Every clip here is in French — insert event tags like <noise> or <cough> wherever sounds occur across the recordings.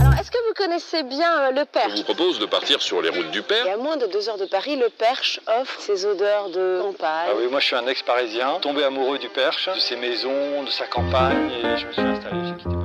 Alors, est-ce que vous connaissez bien euh, le Je Perche vous propose de partir sur les routes du Et Père. à moins de deux heures de Paris, le Perche offre ses odeurs de campagne. Ah oui, moi je suis un ex-parisien, tombé amoureux du Perche, de ses maisons, de sa campagne, et je me suis installé, j'ai quitté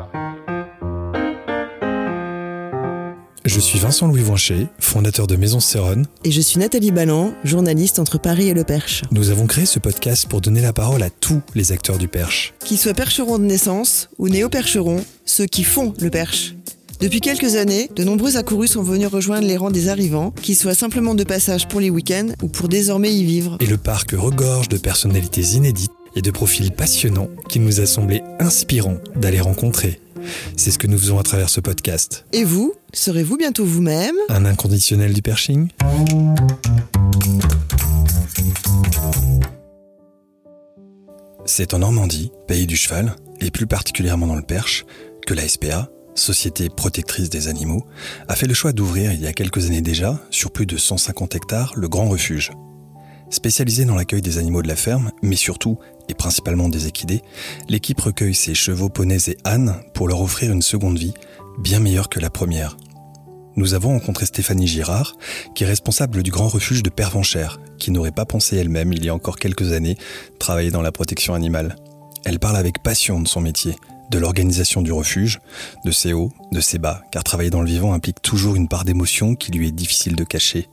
Je suis Vincent Louis Voinchet, fondateur de Maison Céronne. Et je suis Nathalie Balland, journaliste entre Paris et le Perche. Nous avons créé ce podcast pour donner la parole à tous les acteurs du Perche. Qu'ils soient percherons de naissance ou néo-percherons, ceux qui font le Perche. Depuis quelques années, de nombreux accourus sont venus rejoindre les rangs des arrivants, qu'ils soient simplement de passage pour les week-ends ou pour désormais y vivre. Et le parc regorge de personnalités inédites et de profils passionnants qu'il nous a semblé inspirant d'aller rencontrer. C'est ce que nous faisons à travers ce podcast. Et vous, serez-vous bientôt vous-même Un inconditionnel du perching C'est en Normandie, pays du cheval, et plus particulièrement dans le Perche, que la SPA, Société protectrice des animaux, a fait le choix d'ouvrir il y a quelques années déjà, sur plus de 150 hectares, le Grand Refuge. Spécialisée dans l'accueil des animaux de la ferme, mais surtout et principalement des équidés, l'équipe recueille ses chevaux, poneys et ânes pour leur offrir une seconde vie, bien meilleure que la première. Nous avons rencontré Stéphanie Girard, qui est responsable du grand refuge de Pervenchère, qui n'aurait pas pensé elle-même, il y a encore quelques années, travailler dans la protection animale. Elle parle avec passion de son métier, de l'organisation du refuge, de ses hauts, de ses bas, car travailler dans le vivant implique toujours une part d'émotion qui lui est difficile de cacher.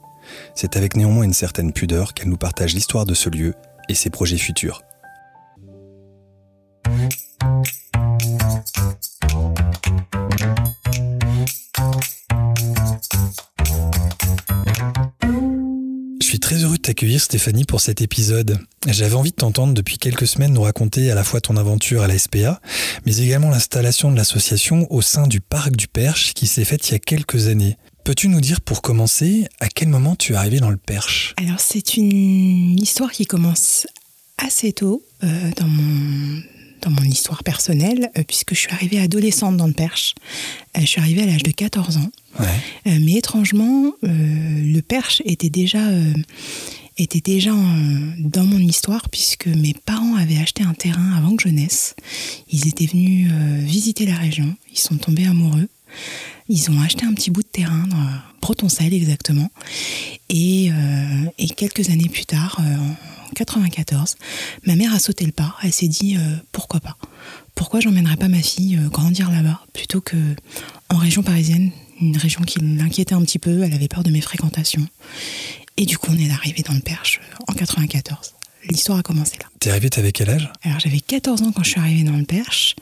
C'est avec néanmoins une certaine pudeur qu'elle nous partage l'histoire de ce lieu et ses projets futurs. Je suis très heureux de t'accueillir Stéphanie pour cet épisode. J'avais envie de t'entendre depuis quelques semaines nous raconter à la fois ton aventure à la SPA, mais également l'installation de l'association au sein du parc du Perche qui s'est faite il y a quelques années. Peux-tu nous dire pour commencer à quel moment tu es arrivé dans le Perche? Alors c'est une histoire qui commence assez tôt euh, dans, mon, dans mon histoire personnelle, euh, puisque je suis arrivée adolescente dans le Perche. Euh, je suis arrivée à l'âge de 14 ans. Ouais. Euh, mais étrangement, le Perche était déjà, était déjà en- dans mon histoire, puisque mes parents avaient acheté un terrain avant que je naisse. Ils étaient venus visiter la région, ils sont tombés amoureux. Ils ont acheté un petit bout de terrain dans Bretonceil exactement. Et, euh, et quelques années plus tard, euh, en 94, ma mère a sauté le pas. Elle s'est dit euh, pourquoi pas? Pourquoi j'emmènerais pas ma fille grandir là-bas? Plutôt que en région parisienne, une région qui l'inquiétait un petit peu. Elle avait peur de mes fréquentations. Et du coup, on est arrivé dans le Perche en 94. L'histoire a commencé là. T'es arrivé, t'avais quel âge? Alors j'avais 14 ans quand je suis arrivée dans le Perche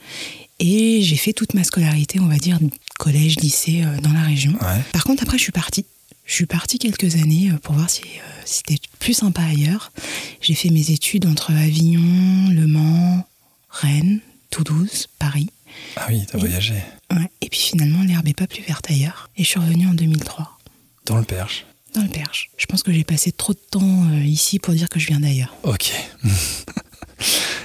et j'ai fait toute ma scolarité, on va dire, collège, lycée euh, dans la région. Ouais. Par contre, après, je suis partie. Je suis partie quelques années euh, pour voir si, euh, c'était plus sympa ailleurs. J'ai fait mes études entre Avignon, Le Mans, Rennes, Toulouse, Paris. Ah oui, t'as voyagé. Ouais. Et puis finalement, l'herbe n'est pas plus verte ailleurs. Et je suis revenue en 2003, Dans le Perche. dans le Perche. Je pense que j'ai passé trop de temps euh, ici pour dire que je viens d'ailleurs. Ok. <laughs>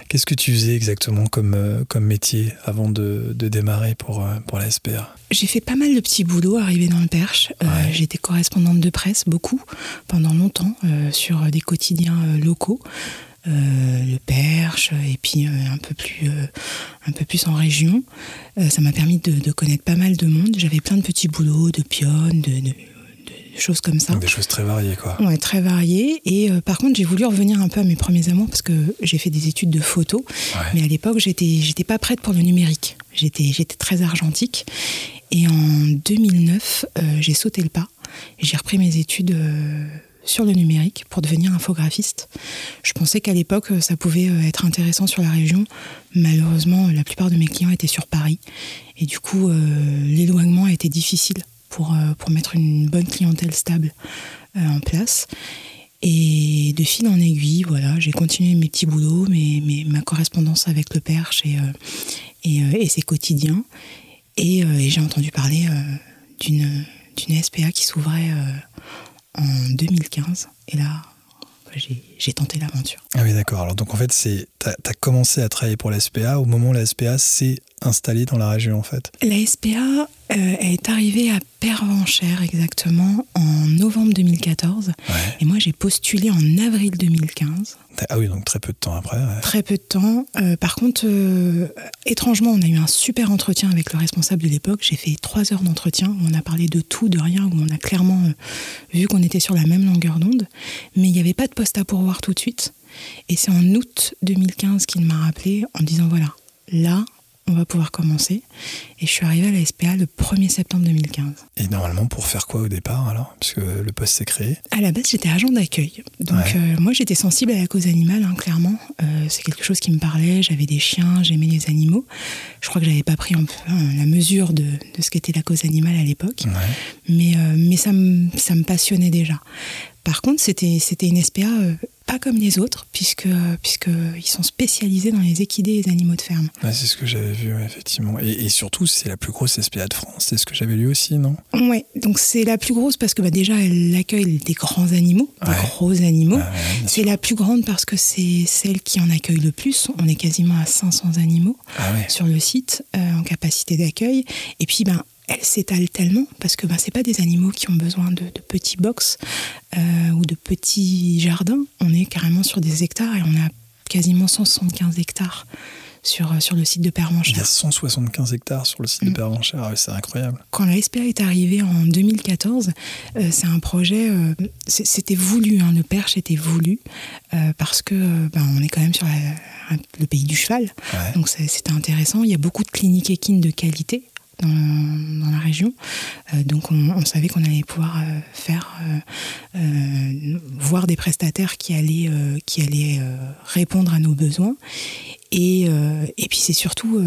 Qu'est-ce que tu faisais exactement comme, euh, comme métier avant de, de démarrer pour, euh, pour la SPA J'ai fait pas mal de petits boulots arrivé dans le Perche. Euh. J'étais correspondante de presse beaucoup pendant longtemps euh, sur des quotidiens locaux. Euh, le Perche et puis euh, un peu plus euh, un peu plus en région ça m'a permis de, de connaître pas mal de monde j'avais plein de petits boulots de pionne de choses comme ça Des choses très variées, quoi. Ouais, très variées. Et euh, par contre, j'ai voulu revenir un peu à mes premiers amours parce que j'ai fait des études de photo. Ouais. Mais à l'époque, j'étais, j'étais pas prête pour le numérique. J'étais, j'étais très argentique. Et en 2009, euh, j'ai sauté le pas. J'ai repris mes études euh, sur le numérique pour devenir infographiste. Je pensais qu'à l'époque, ça pouvait être intéressant sur la région. Malheureusement, la plupart de mes clients étaient sur Paris. Et du coup, l'éloignement a été difficile pour, euh, pour mettre une bonne clientèle stable euh, en place. Et de fil en aiguille, voilà, j'ai continué mes petits boulots, mes, mes- ma correspondance avec le Perche et, euh, et, et ses quotidiens. Et, et j'ai entendu parler d'une SPA qui s'ouvrait en 2015. Et là, bah, j'ai tenté l'aventure. Ah oui, d'accord. Alors, donc en fait, c'est t'as as commencé à travailler pour la SPA au moment où la SPA s'est installée dans la région, en fait. La SPA, euh, Elle est arrivée à Pervenchère exactement en novembre 2014. Et moi, j'ai postulé en avril 2015. Ah oui, donc très peu de temps après. Très peu de temps. Euh, par contre, euh, étrangement, on a eu un super entretien avec le responsable de l'époque. J'ai fait trois heures d'entretien où on a parlé de tout, de rien, où on a clairement vu qu'on était sur la même longueur d'onde. Mais il n'y avait pas de poste à pourvoir tout de suite. Et c'est en août 2015 qu'il m'a rappelé en disant voilà, là, on va pouvoir commencer. Et je suis arrivée à la SPA le 1er septembre 2015. Et normalement, pour faire quoi au départ alors? Puisque le poste s'est créé À la base, j'étais agent d'accueil. Donc, euh, moi, j'étais sensible à la cause animale, hein, clairement. Euh, c'est quelque chose qui me parlait. J'avais des chiens, j'aimais les animaux. Je crois que j'avais pas pris un peu, hein, la mesure de, ce qu'était la cause animale à l'époque. Mais, euh, mais ça, me, ça me passionnait déjà. Par contre, c'était une SPA pas comme les autres, puisque, puisque ils sont spécialisés dans les équidés et les animaux de ferme. c'est ce que j'avais vu, effectivement. Et, surtout, c'est la plus grosse SPA de France. C'est ce que j'avais lu aussi, non? Oui, donc c'est la plus grosse parce que bah, déjà, elle accueille des grands animaux, des gros animaux. c'est la plus grande parce que c'est celle qui en accueille le plus. On est quasiment à 500 animaux ah sur le site euh, en capacité d'accueil. Et puis, ben, elle s'étale tellement parce que ben, ce pas des animaux qui ont besoin de, petits box euh, ou de petits jardins. On est carrément sur des hectares et on a quasiment 175 hectares sur, euh, sur le site de Pervenchère. Il y a 175 hectares sur le site de mm. Pervenchère, c'est incroyable. Quand la SPA est arrivée en 2014, euh, c'est un projet, c'était voulu, hein, le perche était voulu, parce que ben, on est quand même sur le pays du cheval, donc c'était intéressant. Il y a beaucoup de cliniques équines de qualité dans, la région. Euh, donc on, savait qu'on allait pouvoir euh, faire euh, voir des prestataires qui allaient, qui allaient répondre à nos besoins. Et, et puis c'est surtout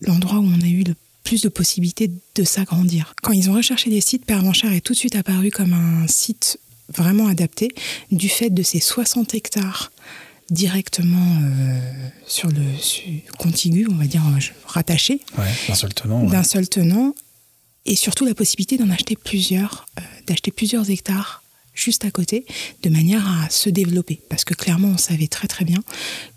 l'endroit où on a eu le plus de possibilités de s'agrandir. Quand ils ont recherché des sites, Pervenchère est tout de suite apparu comme un site vraiment adapté du fait de ces 60 hectares directement euh, sur le contigu, on va dire euh, rattaché, d'un seul tenant, d'un seul tenant, et surtout la possibilité d'en acheter plusieurs, euh, d'acheter plusieurs hectares juste à côté, de manière à se développer. Parce que clairement, on savait très très bien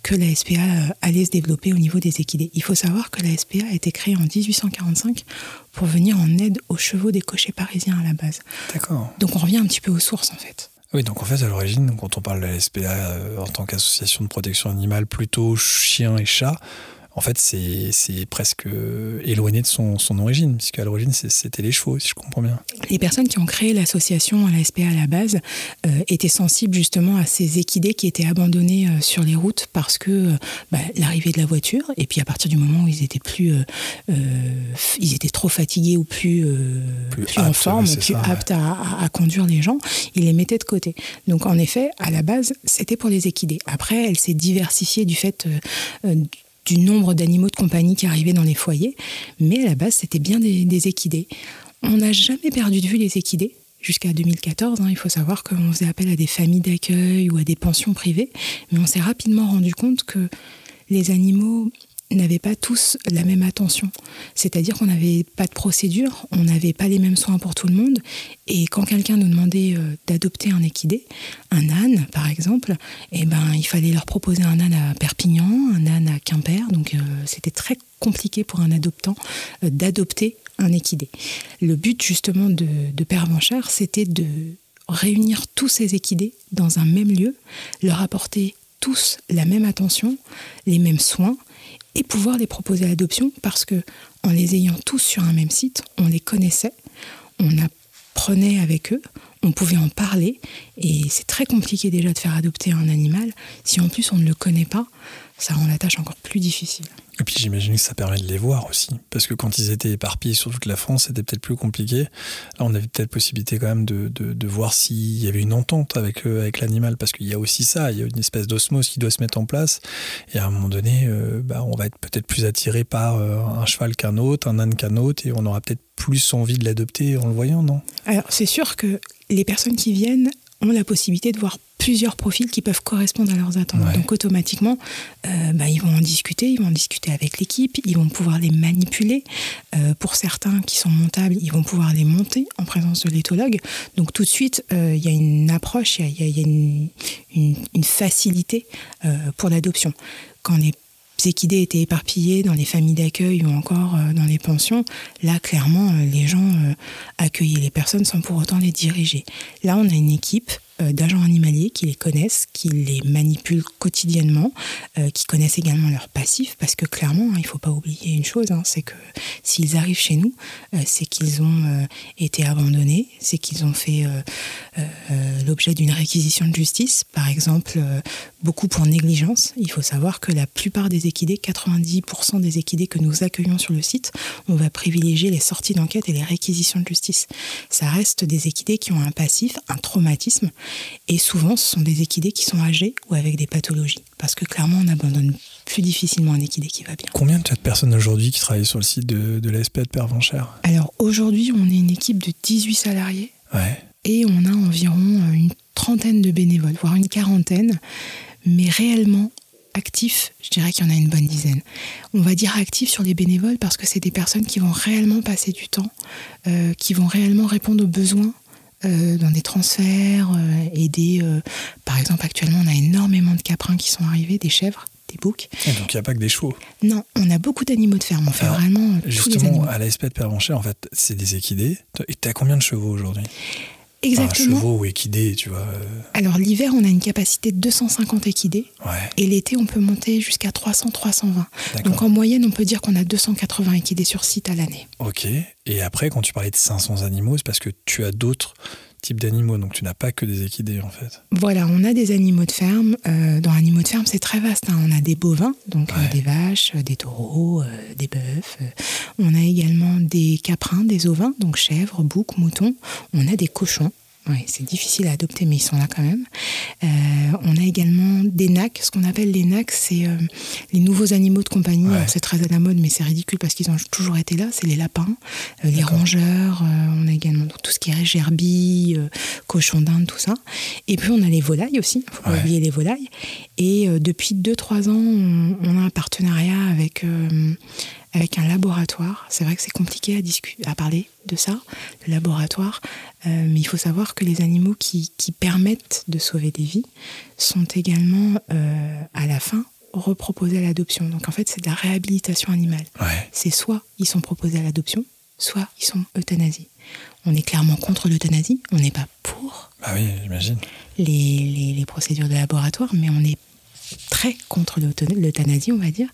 que la SPA allait se développer au niveau des équidés. Il faut savoir que la SPA a été créée en 1845 pour venir en aide aux chevaux des cochers parisiens à la base. D'accord. Donc on revient un petit peu aux sources en fait. Oui, donc en fait, à l'origine, quand on parle de la SPA euh, en tant qu'association de protection animale, plutôt chien et chat, en fait, c'est presque éloigné de son, son origine, puisqu'à l'origine, c'était les chevaux, si je comprends bien. Les personnes qui ont créé l'association, la SPA à la base, euh, étaient sensibles justement à ces équidés qui étaient abandonnés euh, sur les routes parce que euh, bah, l'arrivée de la voiture, et puis à partir du moment où ils étaient plus, ils étaient trop fatigués ou plus, plus, en forme, plus aptes à, à, conduire les gens, ils les mettaient de côté. Donc en effet, à la base, c'était pour les équidés. Après, elle s'est diversifiée du fait du nombre d'animaux de compagnie qui arrivaient dans les foyers, mais à la base, c'était bien des, équidés. On n'a jamais perdu de vue les équidés jusqu'à 2014. Hein. il faut savoir qu'on faisait appel à des familles d'accueil ou à des pensions privées, mais on s'est rapidement rendu compte que les animaux n'avaient pas tous la même attention. C'est-à-dire qu'on n'avait pas de procédure, on n'avait pas les mêmes soins pour tout le monde. Et quand quelqu'un nous demandait euh, d'adopter un équidé, un âne par exemple, eh ben, il fallait leur proposer un âne à Perpignan, un âne à Quimper. Donc euh, c'était très compliqué pour un adoptant euh, d'adopter un équidé. Le but justement de, Père c'était de réunir tous ces équidés dans un même lieu, leur apporter tous la même attention, les mêmes soins, et pouvoir les proposer à l'adoption parce que en les ayant tous sur un même site, on les connaissait, on apprenait avec eux, on pouvait en parler et c'est très compliqué déjà de faire adopter un animal. Si en plus on ne le connaît pas, ça rend la tâche encore plus difficile. Et puis j'imagine que ça permet de les voir aussi. Parce que quand ils étaient éparpillés sur toute la France, c'était peut-être plus compliqué. Là, on avait peut-être possibilité quand même de, de, voir s'il y avait une entente avec, euh, avec l'animal. Parce qu'il y a aussi ça, il y a une espèce d'osmose qui doit se mettre en place. Et à un moment donné, euh, bah, on va être peut-être plus attiré par euh, un cheval qu'un autre, un âne qu'un autre. Et on aura peut-être plus envie de l'adopter en le voyant, non? Alors c'est sûr que les personnes qui viennent ont la possibilité de voir plusieurs profils qui peuvent correspondre à leurs attentes. Donc automatiquement, euh, bah, ils vont en discuter, ils vont en discuter avec l'équipe, ils vont pouvoir les manipuler. Euh, pour certains qui sont montables, ils vont pouvoir les monter en présence de l'éthologue. Donc tout de suite, euh, il y a une approche, il y, a une, facilité pour l'adoption. Quand les équidés étaient éparpillés dans les familles d'accueil ou encore euh, dans les pensions, là, clairement, euh, les gens euh, accueillaient les personnes sans pour autant les diriger. Là, on a une équipe d'agents animaliers qui les connaissent, qui les manipulent quotidiennement, euh, qui connaissent également leur passif, parce que clairement, hein, il ne faut pas oublier une chose, hein, c'est que s'ils arrivent chez nous, euh, c'est qu'ils ont euh, été abandonnés, c'est qu'ils ont fait euh, euh, l'objet d'une réquisition de justice, par exemple, euh, beaucoup pour négligence. Il faut savoir que la plupart des équidés, 90% des équidés que nous accueillons sur le site, on va privilégier les sorties d'enquête et les réquisitions de justice. Ça reste des équidés qui ont un passif, un traumatisme, et souvent, ce sont des équidés qui sont âgés ou avec des pathologies. Parce que clairement, on abandonne plus difficilement un équidé qui va bien. Combien tu as de personnes aujourd'hui qui travaillent sur le site de, de l'ASP de Pervenchère? Alors aujourd'hui, on est une équipe de 18 salariés Ouais. et on a environ euh, une trentaine de bénévoles, voire une quarantaine, mais réellement actifs, je dirais qu'il y en a une bonne dizaine. On va dire actifs sur les bénévoles parce que c'est des personnes qui vont réellement passer du temps, euh, qui vont réellement répondre aux besoins euh, dans des transferts, euh, aider. euh, par exemple, actuellement, on a énormément de caprins qui sont arrivés, des chèvres, des boucs. Et donc il n'y a pas que des chevaux. Non, on a beaucoup d'animaux de ferme. On fait vraiment les Justement, animaux. à l'ASP de Pervenchère, en fait, c'est des équidés. Et tu as combien de chevaux aujourd'hui? Enfin, Exactement. chevaux ou équidés, tu vois. euh, Alors l'hiver, on a une capacité de 250 équidés. Ouais, Et l'été, on peut monter jusqu'à 300-320. Donc en moyenne, on peut dire qu'on a 280 équidés sur site à l'année. Ok. Et après, quand tu parlais de 500 animaux, c'est parce que tu as d'autres types d'animaux. Donc tu n'as pas que des équidés, en fait. Voilà, on a des animaux de ferme. Euh, dans animaux de ferme, c'est très vaste. hein. On a des bovins, donc euh, des vaches, euh, des taureaux, euh, des bœufs. On a également des caprins, des ovins, donc chèvres, boucs, moutons. On a des cochons. Ouais, c'est difficile à adopter, mais ils sont là quand même. Euh, on a également des nacs. Ce qu'on appelle les nacs, c'est euh, les nouveaux animaux de compagnie. Ouais. C'est très à la mode, mais c'est ridicule parce qu'ils ont toujours été là. C'est les lapins, euh, les rongeurs. on a également donc, tout ce qui est gerbille, euh, cochon d'Inde, tout ça. Et puis on a les volailles aussi. Faut pas Ouais. oublier les volailles. Et depuis 2-3 ans, on, on a un partenariat avec avec un laboratoire. C'est vrai que c'est compliqué à, à parler de ça, le laboratoire, Euh, mais il faut savoir que les animaux qui, qui permettent de sauver des vies sont également, euh, à la fin, reproposés à l'adoption. Donc en fait, c'est de la réhabilitation animale. Ouais. C'est soit ils sont proposés à l'adoption, soit ils sont euthanasiés. On est clairement contre l'euthanasie, on n'est pas pour Bah oui, j'imagine. les, les- les procédures de laboratoire, mais on est très contre l'euthana- l'euthanasie, on va dire.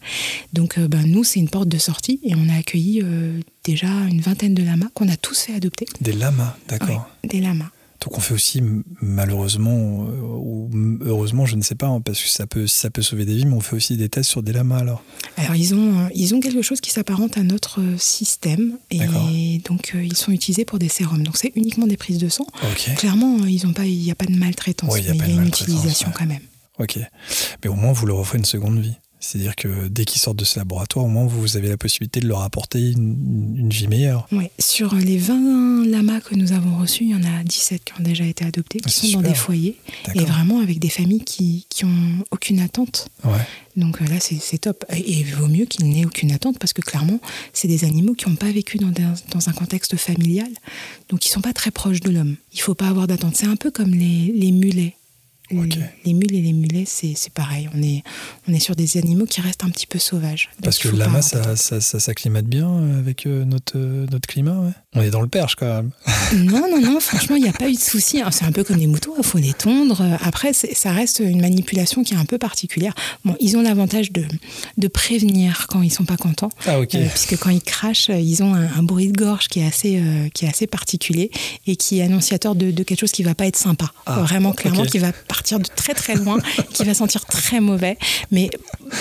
Donc, euh, ben, nous, c'est une porte de sortie et on a accueilli euh, déjà une vingtaine de lamas qu'on a tous fait adopter. Des lamas, d'accord. Ouais, des lamas. Donc on fait aussi malheureusement euh, ou heureusement, je ne sais pas, hein, parce que ça peut, ça peut sauver des vies, mais on fait aussi des tests sur des lamas alors. Alors, ils ont, ils ont quelque chose qui s'apparente à notre système et donc euh, ils sont utilisés pour des sérums. Donc, c'est uniquement des prises de sang. Clairement, ils ont pas, il n'y a pas de maltraitance, Ouais, il y a mais pas il y de a une utilisation ouais. quand même. Ok. Mais au moins, vous leur offrez une seconde vie. C'est-à-dire que dès qu'ils sortent de ce laboratoire, au moins, vous avez la possibilité de leur apporter une, une vie meilleure. Ouais, sur les 20 lamas que nous avons reçus, il y en a 17 qui ont déjà été adoptés, qui Ah, sont dans des foyers, et vraiment avec des familles qui, qui ont aucune attente. Ouais. Donc euh, là, c'est top. Et il vaut mieux qu'il n'ait aucune attente, parce que clairement, c'est des animaux qui n'ont pas vécu dans, un- dans un contexte familial, donc ils sont pas très proches de l'homme. Il faut pas avoir d'attente. C'est un peu comme les, les mulets. Les, mules et les mulets, c'est pareil. On est, on est sur des animaux qui restent un petit peu sauvages. Parce que pas lama, ça, d'attente. ça, ça s'acclimate bien euh, avec euh, notre, euh, notre climat. ouais. On est dans le perche quand même. Non, non, non, <laughs> franchement, il n'y a pas eu de souci. hein. C'est un peu comme les moutons, il faut les tondre. Après, ça reste une manipulation qui est un peu particulière. Bon, ils ont l'avantage de, de prévenir quand ils sont pas contents. Ah ok. Euh, puisque quand ils crachent, ils ont un, un bruit de gorge qui est assez, euh, qui est assez particulier et qui est annonciateur de, de quelque chose qui va pas être sympa. Ah, Vraiment, clairement, ok. qui va partir de très très loin, qui va sentir très mauvais. Mais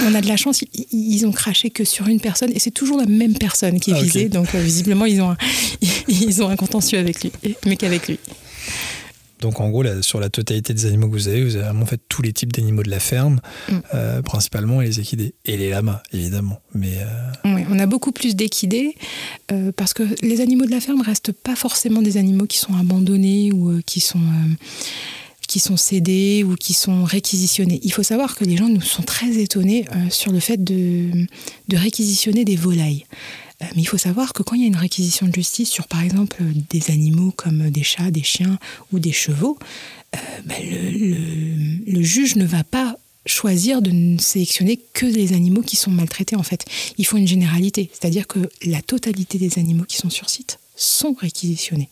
on a de la chance, ils, ils ont craché que sur une personne et c'est toujours la même personne qui est Ah, visée. Donc euh, visiblement, ils ont, un, <laughs> ils ont un contentieux avec lui, mais qu'avec lui. Donc en gros, là, sur la totalité des animaux que vous avez, vous avez vraiment fait tous les types d'animaux de la ferme, Mm. euh, principalement les équidés. Et les lamas, évidemment. Mais euh, Oui, on a beaucoup plus d'équidés euh, parce que les animaux de la ferme restent pas forcément des animaux qui sont abandonnés ou qui sont qui sont cédés ou qui sont réquisitionnés. Il faut savoir que les gens nous sont très étonnés euh, sur le fait de, réquisitionner des volailles. Euh, mais il faut savoir que quand il y a une réquisition de justice sur, par exemple, des animaux comme des chats, des chiens ou des chevaux, euh, ben, le, le- juge ne va pas choisir de ne sélectionner que les animaux qui sont maltraités en fait. Il faut une généralité, c'est-à-dire que la totalité des animaux qui sont sur site sont réquisitionnés.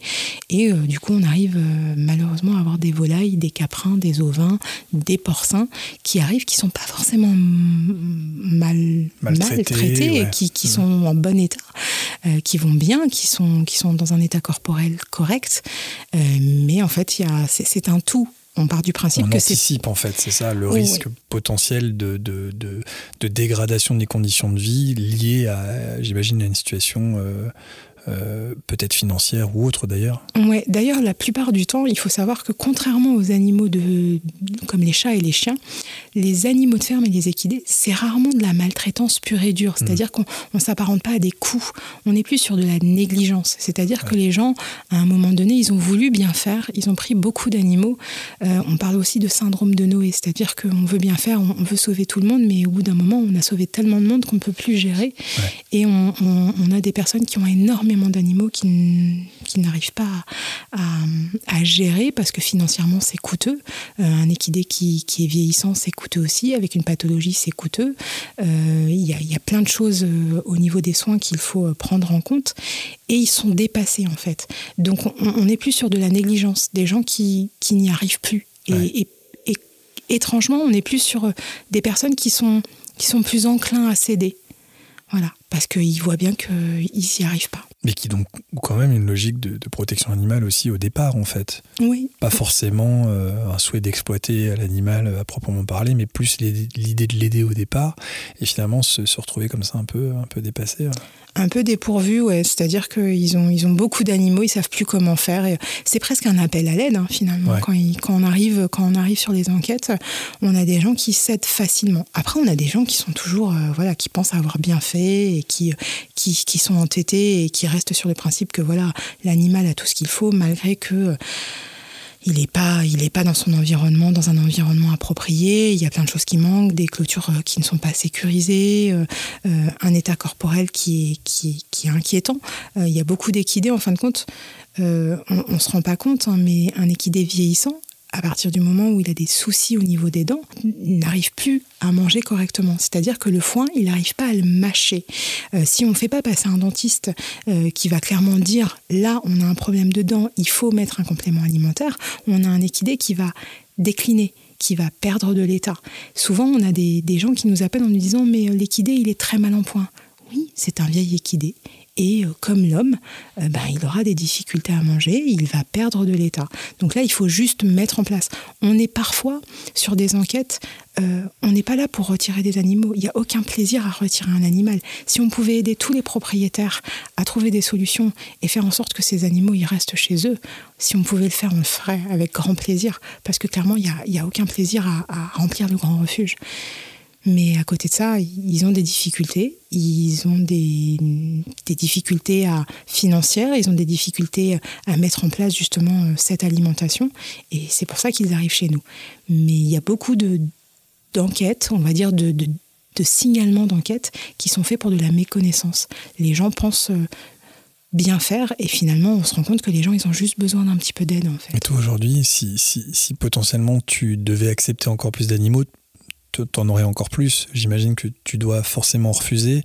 Et euh, du coup, on arrive euh, malheureusement à avoir des volailles, des caprins, des ovins, des porcins qui arrivent, qui sont pas forcément mal, maltraités, et qui, qui mmh. sont en bon état, euh, qui vont bien, qui sont, qui sont dans un état corporel correct. mais en fait, c'est un tout on part du principe on que anticipe en fait, c'est ça, le risque potentiel de, de, de, dégradation des conditions de vie liées à, j'imagine, à une situation euh, peut-être financière ou autre d'ailleurs. Ouais, d'ailleurs, la plupart du temps, il faut savoir que contrairement aux animaux de, comme les chats et les chiens, les animaux de ferme et les équidés, c'est rarement de la maltraitance pure et dure. C'est-à-dire mmh. qu'on ne s'apparente pas à des coups. On est plus sur de la négligence. C'est-à-dire que les gens, à un moment donné, ils ont voulu bien faire. Ils ont pris beaucoup d'animaux. Euh, on parle aussi de syndrome de Noé. C'est-à-dire qu'on veut bien faire, on, veut sauver tout le monde, mais au bout d'un moment, on a sauvé tellement de monde qu'on ne peut plus gérer. Et on, on a des personnes qui ont énormément d'animaux qui, qui n'arrivent pas à, gérer parce que financièrement c'est coûteux. Euh, un équidé qui, qui, est vieillissant, c'est coûteux aussi. Avec une pathologie, c'est coûteux. Euh, il y, y, a plein de choses euh, au niveau des soins qu'il faut prendre en compte et ils sont dépassés en fait. Donc on n'est plus sur de la négligence, des gens qui, qui n'y arrivent plus. Et, et, étrangement, on est plus sur des personnes qui sont, qui sont plus enclins à céder. Voilà, parce qu'ils voient bien qu'ils n'y arrivent pas. Mais qui donc quand même une logique de, protection animale aussi au départ, en fait. Oui. Pas forcément euh, un souhait d'exploiter l'animal à proprement parler, mais plus l'idée de l'aider au départ, et finalement se, retrouver comme ça un peu, un peu dépassé. Un peu dépourvu, ouais. C'est-à-dire qu'ils ont, ils ont beaucoup d'animaux, ils savent plus comment faire. C'est presque un appel à l'aide, hein, finalement. Quand, quand, on arrive, quand on arrive sur les enquêtes, on a des gens qui cèdent facilement. Après, on a des gens qui sont toujours, euh, voilà, qui pensent avoir bien fait et qui, qui, qui sont entêtés et qui restent sur le principe que, voilà, l'animal a tout ce qu'il faut, malgré que il n'est pas, il est pas dans son environnement, dans un environnement approprié. Il y a plein de choses qui manquent, des clôtures euh, qui ne sont pas sécurisées, euh, euh, un état corporel qui est, qui, est inquiétant. il y a beaucoup d'équidés, en fin de compte, on ne se rend pas compte, hein, mais un équidé vieillissant, à partir du moment où il a des soucis au niveau des dents, n'arrive plus à manger correctement. C'est-à-dire que le foin, il n'arrive pas à le mâcher. Euh, si on ne fait pas passer un dentiste euh, qui va clairement dire là, on a un problème de dents, il faut mettre un complément alimentaire, on a un équidé qui va décliner qui va perdre de l'état. Souvent, on a des, des, gens qui nous appellent en nous disant mais euh, l'équidé, il est très mal en point. Oui, c'est un vieil équidé et euh, comme l'homme, euh, ben, il aura des difficultés à manger, il va perdre de l'état. Donc là, il faut juste mettre en place. On est parfois sur des enquêtes, euh, on n'est pas là pour retirer des animaux. Il n'y a aucun plaisir à retirer un animal. Si on pouvait aider tous les propriétaires à trouver des solutions et faire en sorte que ces animaux ils restent chez eux, si on pouvait le faire, on le ferait avec grand plaisir. Parce que clairement, il n'y a, a, aucun plaisir à, à remplir le grand refuge. Mais à côté de ça, ils ont des difficultés. Ils ont des, difficultés financières, ils ont des difficultés à mettre en place justement euh, cette alimentation. Et c'est pour ça qu'ils arrivent chez nous. Mais il y a beaucoup d'enquêtes, on va dire de, de, de signalements d'enquêtes qui sont faits pour de la méconnaissance. Les gens pensent euh, bien faire et finalement on se rend compte que les gens ils ont juste besoin d'un petit peu d'aide en fait. Et toi aujourd'hui, si, si, si, potentiellement tu devais accepter encore plus d'animaux, t'en aurais encore plus. J'imagine que tu dois forcément refuser.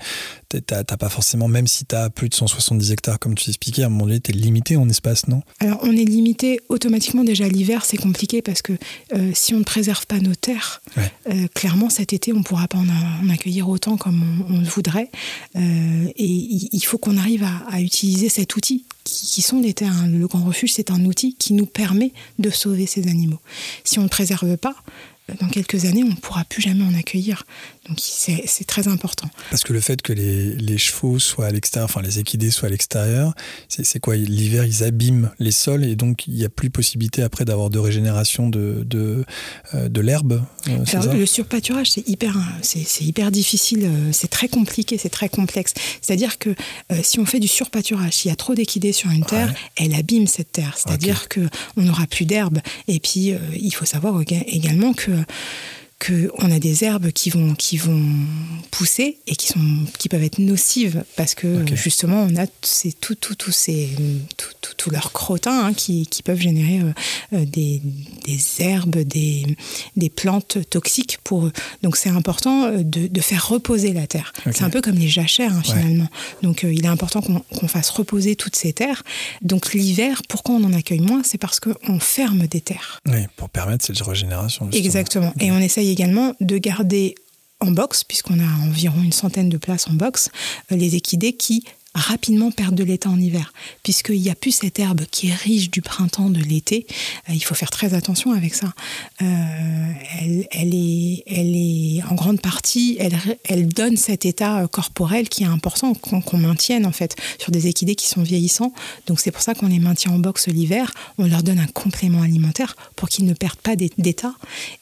T'as pas forcément, même si tu as plus de 170 hectares, comme tu expliquais, à un moment donné, tu es limité en espace, non? Alors, on est limité automatiquement. Déjà, l'hiver, c'est compliqué parce que euh, si on ne préserve pas nos terres, euh, clairement, cet été, on ne pourra pas en, accueillir autant comme on, le voudrait. Euh, et il faut qu'on arrive à, utiliser cet outil qui, sont les terres. Le Grand Refuge, c'est un outil qui nous permet de sauver ces animaux. Si on ne préserve pas, dans quelques années, on ne pourra plus jamais en accueillir. Donc c'est très important. Parce que le fait que les, les chevaux soient à l'extérieur, enfin les équidés soient à l'extérieur, c'est quoi? L'hiver, ils abîment les sols et donc il n'y a plus possibilité après d'avoir de régénération de, de, euh, de l'herbe euh, Le surpâturage, c'est hyper, c'est hyper difficile, euh, c'est très compliqué, c'est très complexe. C'est-à-dire que si on fait du surpâturage, s'il y a trop d'équidés sur une terre, elle abîme cette terre. C'est-à-dire qu'on n'aura plus d'herbe. Et puis, il faut savoir également que qu'on a des herbes qui vont, qui vont pousser et qui, sont, qui peuvent être nocives parce que justement, on a tout, tout, tout, ces, tout, tout, tout leurs crottins hein, qui, qui, peuvent générer euh, des, des, herbes, des, des, plantes toxiques pour eux. Donc c'est important de, de, faire reposer la terre. C'est un peu comme les jachères hein, finalement. Donc il est important qu'on fasse reposer toutes ces terres. Donc l'hiver, pourquoi on en accueille moins? C'est parce qu'on ferme des terres. Oui, pour permettre cette régénération. Exactement. Et on essaye de garder en box, puisqu'on a environ une centaine de places en box, euh, les équidés qui rapidement perdre de l'état en hiver, puisqu'il n'y a plus cette herbe qui est riche du printemps, de l'été. Euh, il faut faire très attention avec ça. Euh, elle, est, elle est en grande partie, elle, elle donne cet état euh, corporel qui est important qu'on maintienne en fait sur des équidés qui sont vieillissants. Donc c'est pour ça qu'on les maintient en boxe l'hiver. On leur donne un complément alimentaire pour qu'ils ne perdent pas d'état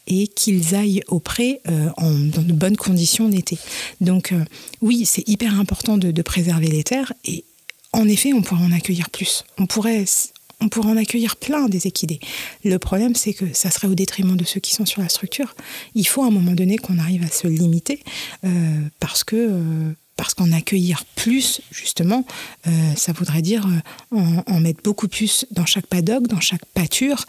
et qu'ils aillent au pré en, dans de bonnes conditions l'été. Donc oui, c'est hyper important de préserver les terres et en effet, on pourrait en accueillir plus. On pourrait, en accueillir plein des équidés. Le problème, c'est que ça serait au détriment de ceux qui sont sur la structure. Il faut à un moment donné qu'on arrive à se limiter euh, parce que. Euh, parce qu'en accueillir plus, justement, euh, ça voudrait dire en, mettre beaucoup plus dans chaque paddock, dans chaque pâture,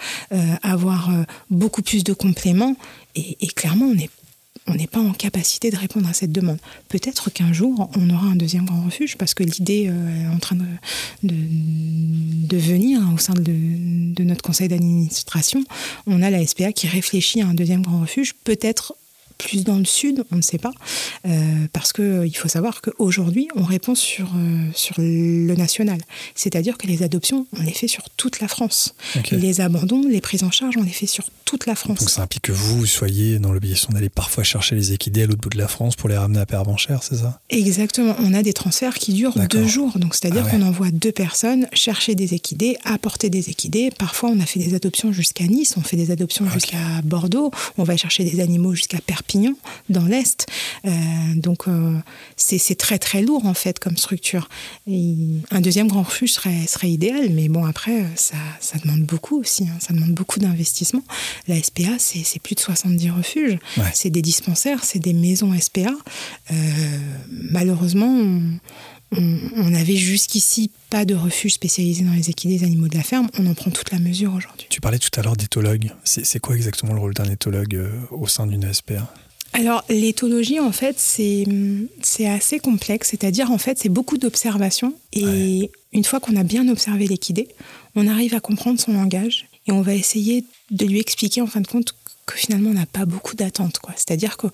avoir beaucoup plus de compléments. Et, et clairement, on n'est on n'est pas en capacité de répondre à cette demande. Peut-être qu'un jour, on aura un deuxième grand refuge parce que l'idée euh, est en train de, de, venir hein, au sein de, notre conseil d'administration. On a la SPA qui réfléchit à un deuxième grand refuge, peut-être plus dans le sud, on ne sait pas, euh, parce qu'il euh, faut savoir qu'aujourd'hui, on répond sur, euh, sur le national. C'est-à-dire que les adoptions, on les fait sur toute la France. Les abandons, les prises en charge, on les fait sur toute la France. Donc ça implique que vous soyez dans l'obligation d'aller parfois chercher les équidés à l'autre bout de la France pour les ramener à Pervenchère, c'est ça? Exactement. On a des transferts qui durent deux jours. Donc c'est-à-dire ah qu'on envoie deux personnes chercher des équidés, apporter des équidés. Parfois, on a fait des adoptions jusqu'à Nice, on fait des adoptions jusqu'à Bordeaux, on va chercher des animaux jusqu'à Perpignan Pignon, dans l'Est. Euh, donc, euh, c'est très, très lourd, en fait, comme structure. Et un deuxième grand refuge serait, serait idéal, mais bon, après, ça, ça demande beaucoup aussi. Hein. ça demande beaucoup d'investissement. La SPA, c'est plus de 70 refuges. C'est des dispensaires, c'est des maisons SPA. Euh, malheureusement, on, n'avait jusqu'ici pas de refuge spécialisé dans les équidés des animaux de la ferme. On en prend toute la mesure aujourd'hui. Tu parlais tout à l'heure d'éthologue. C'est quoi exactement le rôle d'un éthologue euh, au sein d'une SPA alors, l'éthologie, en fait, c'est assez complexe. C'est-à-dire, en fait, c'est beaucoup d'observations. Et une fois qu'on a bien observé l'équidé, on arrive à comprendre son langage et on va essayer de lui expliquer, en fin de compte, que finalement, on n'a pas beaucoup d'attentes. C'est-à-dire qu'on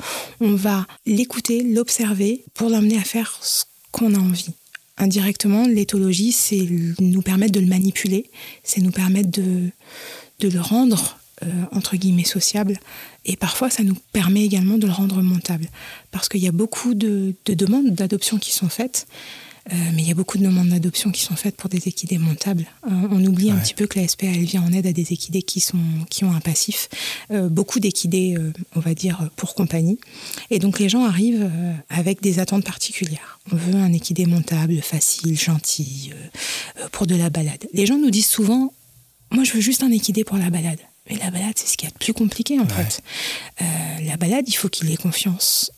va l'écouter, l'observer pour l'emmener à faire ce qu'on a envie. Indirectement, l'éthologie, c'est nous permettre de le manipuler, c'est nous permettre de, le rendre, euh, entre guillemets, sociable. Et parfois, ça nous permet également de le rendre montable. Parce qu'il y a beaucoup de, de demandes d'adoption qui sont faites. Euh, mais il y a beaucoup de demandes d'adoption qui sont faites pour des équidés montables. Euh, on oublie un petit peu que la SPA, elle vient en aide à des équidés qui, sont, qui ont un passif. Euh, beaucoup d'équidés, on va dire, pour compagnie. Et donc les gens arrivent avec des attentes particulières. On veut un équidé montable, facile, gentil, pour de la balade. Les gens nous disent souvent, moi je veux juste un équidé pour la balade. Mais la balade, c'est ce qui est a de plus compliqué en fait. la balade, il faut qu'il ait confiance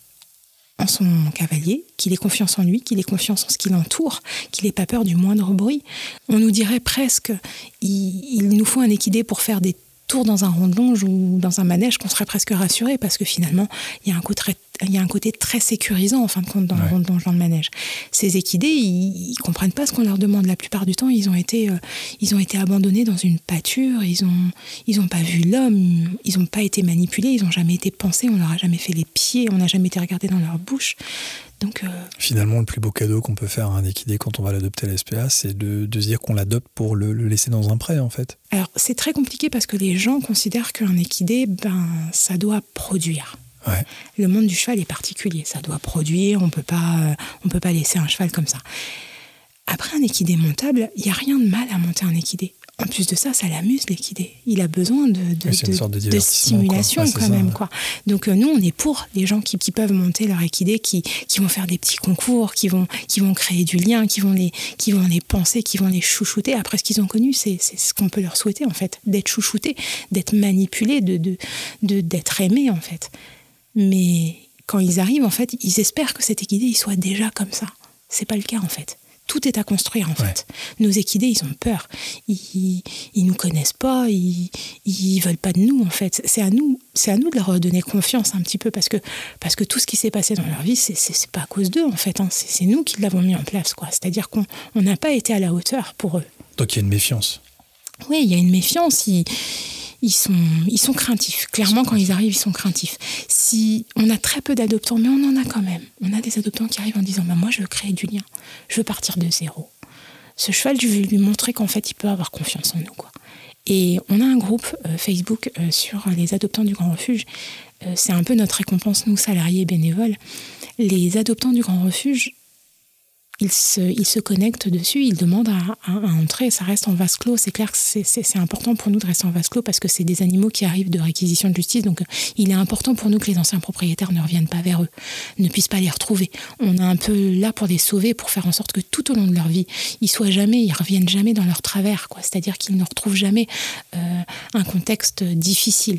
son cavalier, qu'il ait confiance en lui, qu'il ait confiance en ce qui l'entoure, qu'il n'ait pas peur du moindre bruit. On nous dirait presque, il, nous faut un équidé pour faire des dans un rond de longe ou dans un manège qu'on serait presque rassuré parce que finalement, il y a un côté très, il y a un côté très sécurisant en fin de compte dans le de manège. Ces équidés, ils, ne comprennent pas ce qu'on leur demande. La plupart du temps, ils ont été, euh, ils ont été abandonnés dans une pâture, ils ont, ils ont pas vu l'homme, ils n'ont pas été manipulés, ils n'ont jamais été pensés, on leur a jamais fait les pieds, on n'a jamais été regardé dans leur bouche. Euh, Finalement, le plus beau cadeau qu'on peut faire à un équidé quand on va l'adopter à la SPA, c'est de, de, se dire qu'on l'adopte pour le, laisser dans un prêt, en fait. Alors, c'est très compliqué parce que les gens considèrent qu'un équidé, ben, ça doit produire. Le monde du cheval est particulier, ça doit produire, on peut pas, euh, on peut pas laisser un cheval comme ça. Après un équidé montable, il n'y a rien de mal à monter un équidé. En plus de ça, ça l'amuse l'équidé. Il a besoin de, de, stimulation quand même. Quoi. Donc euh, nous, on est pour les gens qui, peuvent monter leur équidé, qui, qui, vont faire des petits concours, qui vont, qui vont créer du lien, qui vont, les, qui vont les penser, qui vont les chouchouter. Après, ce qu'ils ont connu, c'est ce qu'on peut leur souhaiter en fait, d'être chouchoutés, d'être manipulés, d'être de, d'être aimés en fait. Mais quand ils arrivent, en fait, ils espèrent que cet équidé il soit déjà comme ça. C'est pas le cas, en fait. Tout est à construire, en fait. Nos équidés, ils ont peur. Ils, ils nous connaissent pas. Ils, ils veulent pas de nous, en fait. C'est à nous, c'est à nous de leur donner confiance un petit peu parce que, parce que tout ce qui s'est passé dans leur vie, c'est, c'est, pas à cause d'eux, en fait. Hein. C'est, c'est nous qui l'avons mis en place, quoi. C'est-à-dire qu'on n'a pas été à la hauteur pour eux. Donc il y a une méfiance. Oui, il y a une méfiance. Ils, ils sont, ils sont craintifs. Clairement, quand ils arrivent, ils sont craintifs. Si on a très peu d'adoptants, mais on en a quand même. On a des adoptants qui arrivent en disant bah, Moi, je veux créer du lien. Je veux partir de zéro. Ce cheval, je veux lui montrer qu'en fait, il peut avoir confiance en nous. Quoi. Et on a un groupe euh, Facebook euh, sur les adoptants du Grand Refuge. Euh, c'est un peu notre récompense, nous, salariés et bénévoles. Les adoptants du Grand Refuge il se, il se connecte dessus, il demande à, entrer, ça reste en vase clos. C'est clair que c'est important pour nous de rester en vase clos parce que c'est des animaux qui arrivent de réquisition de justice. Donc il est important pour nous que les anciens propriétaires ne reviennent pas vers eux, ne puissent pas les retrouver. On est un peu là pour les sauver, pour faire en sorte que tout au long de leur vie, ils soient jamais, ils reviennent jamais dans leur travers. C'est-à-dire qu'ils ne retrouvent jamais euh, un contexte difficile.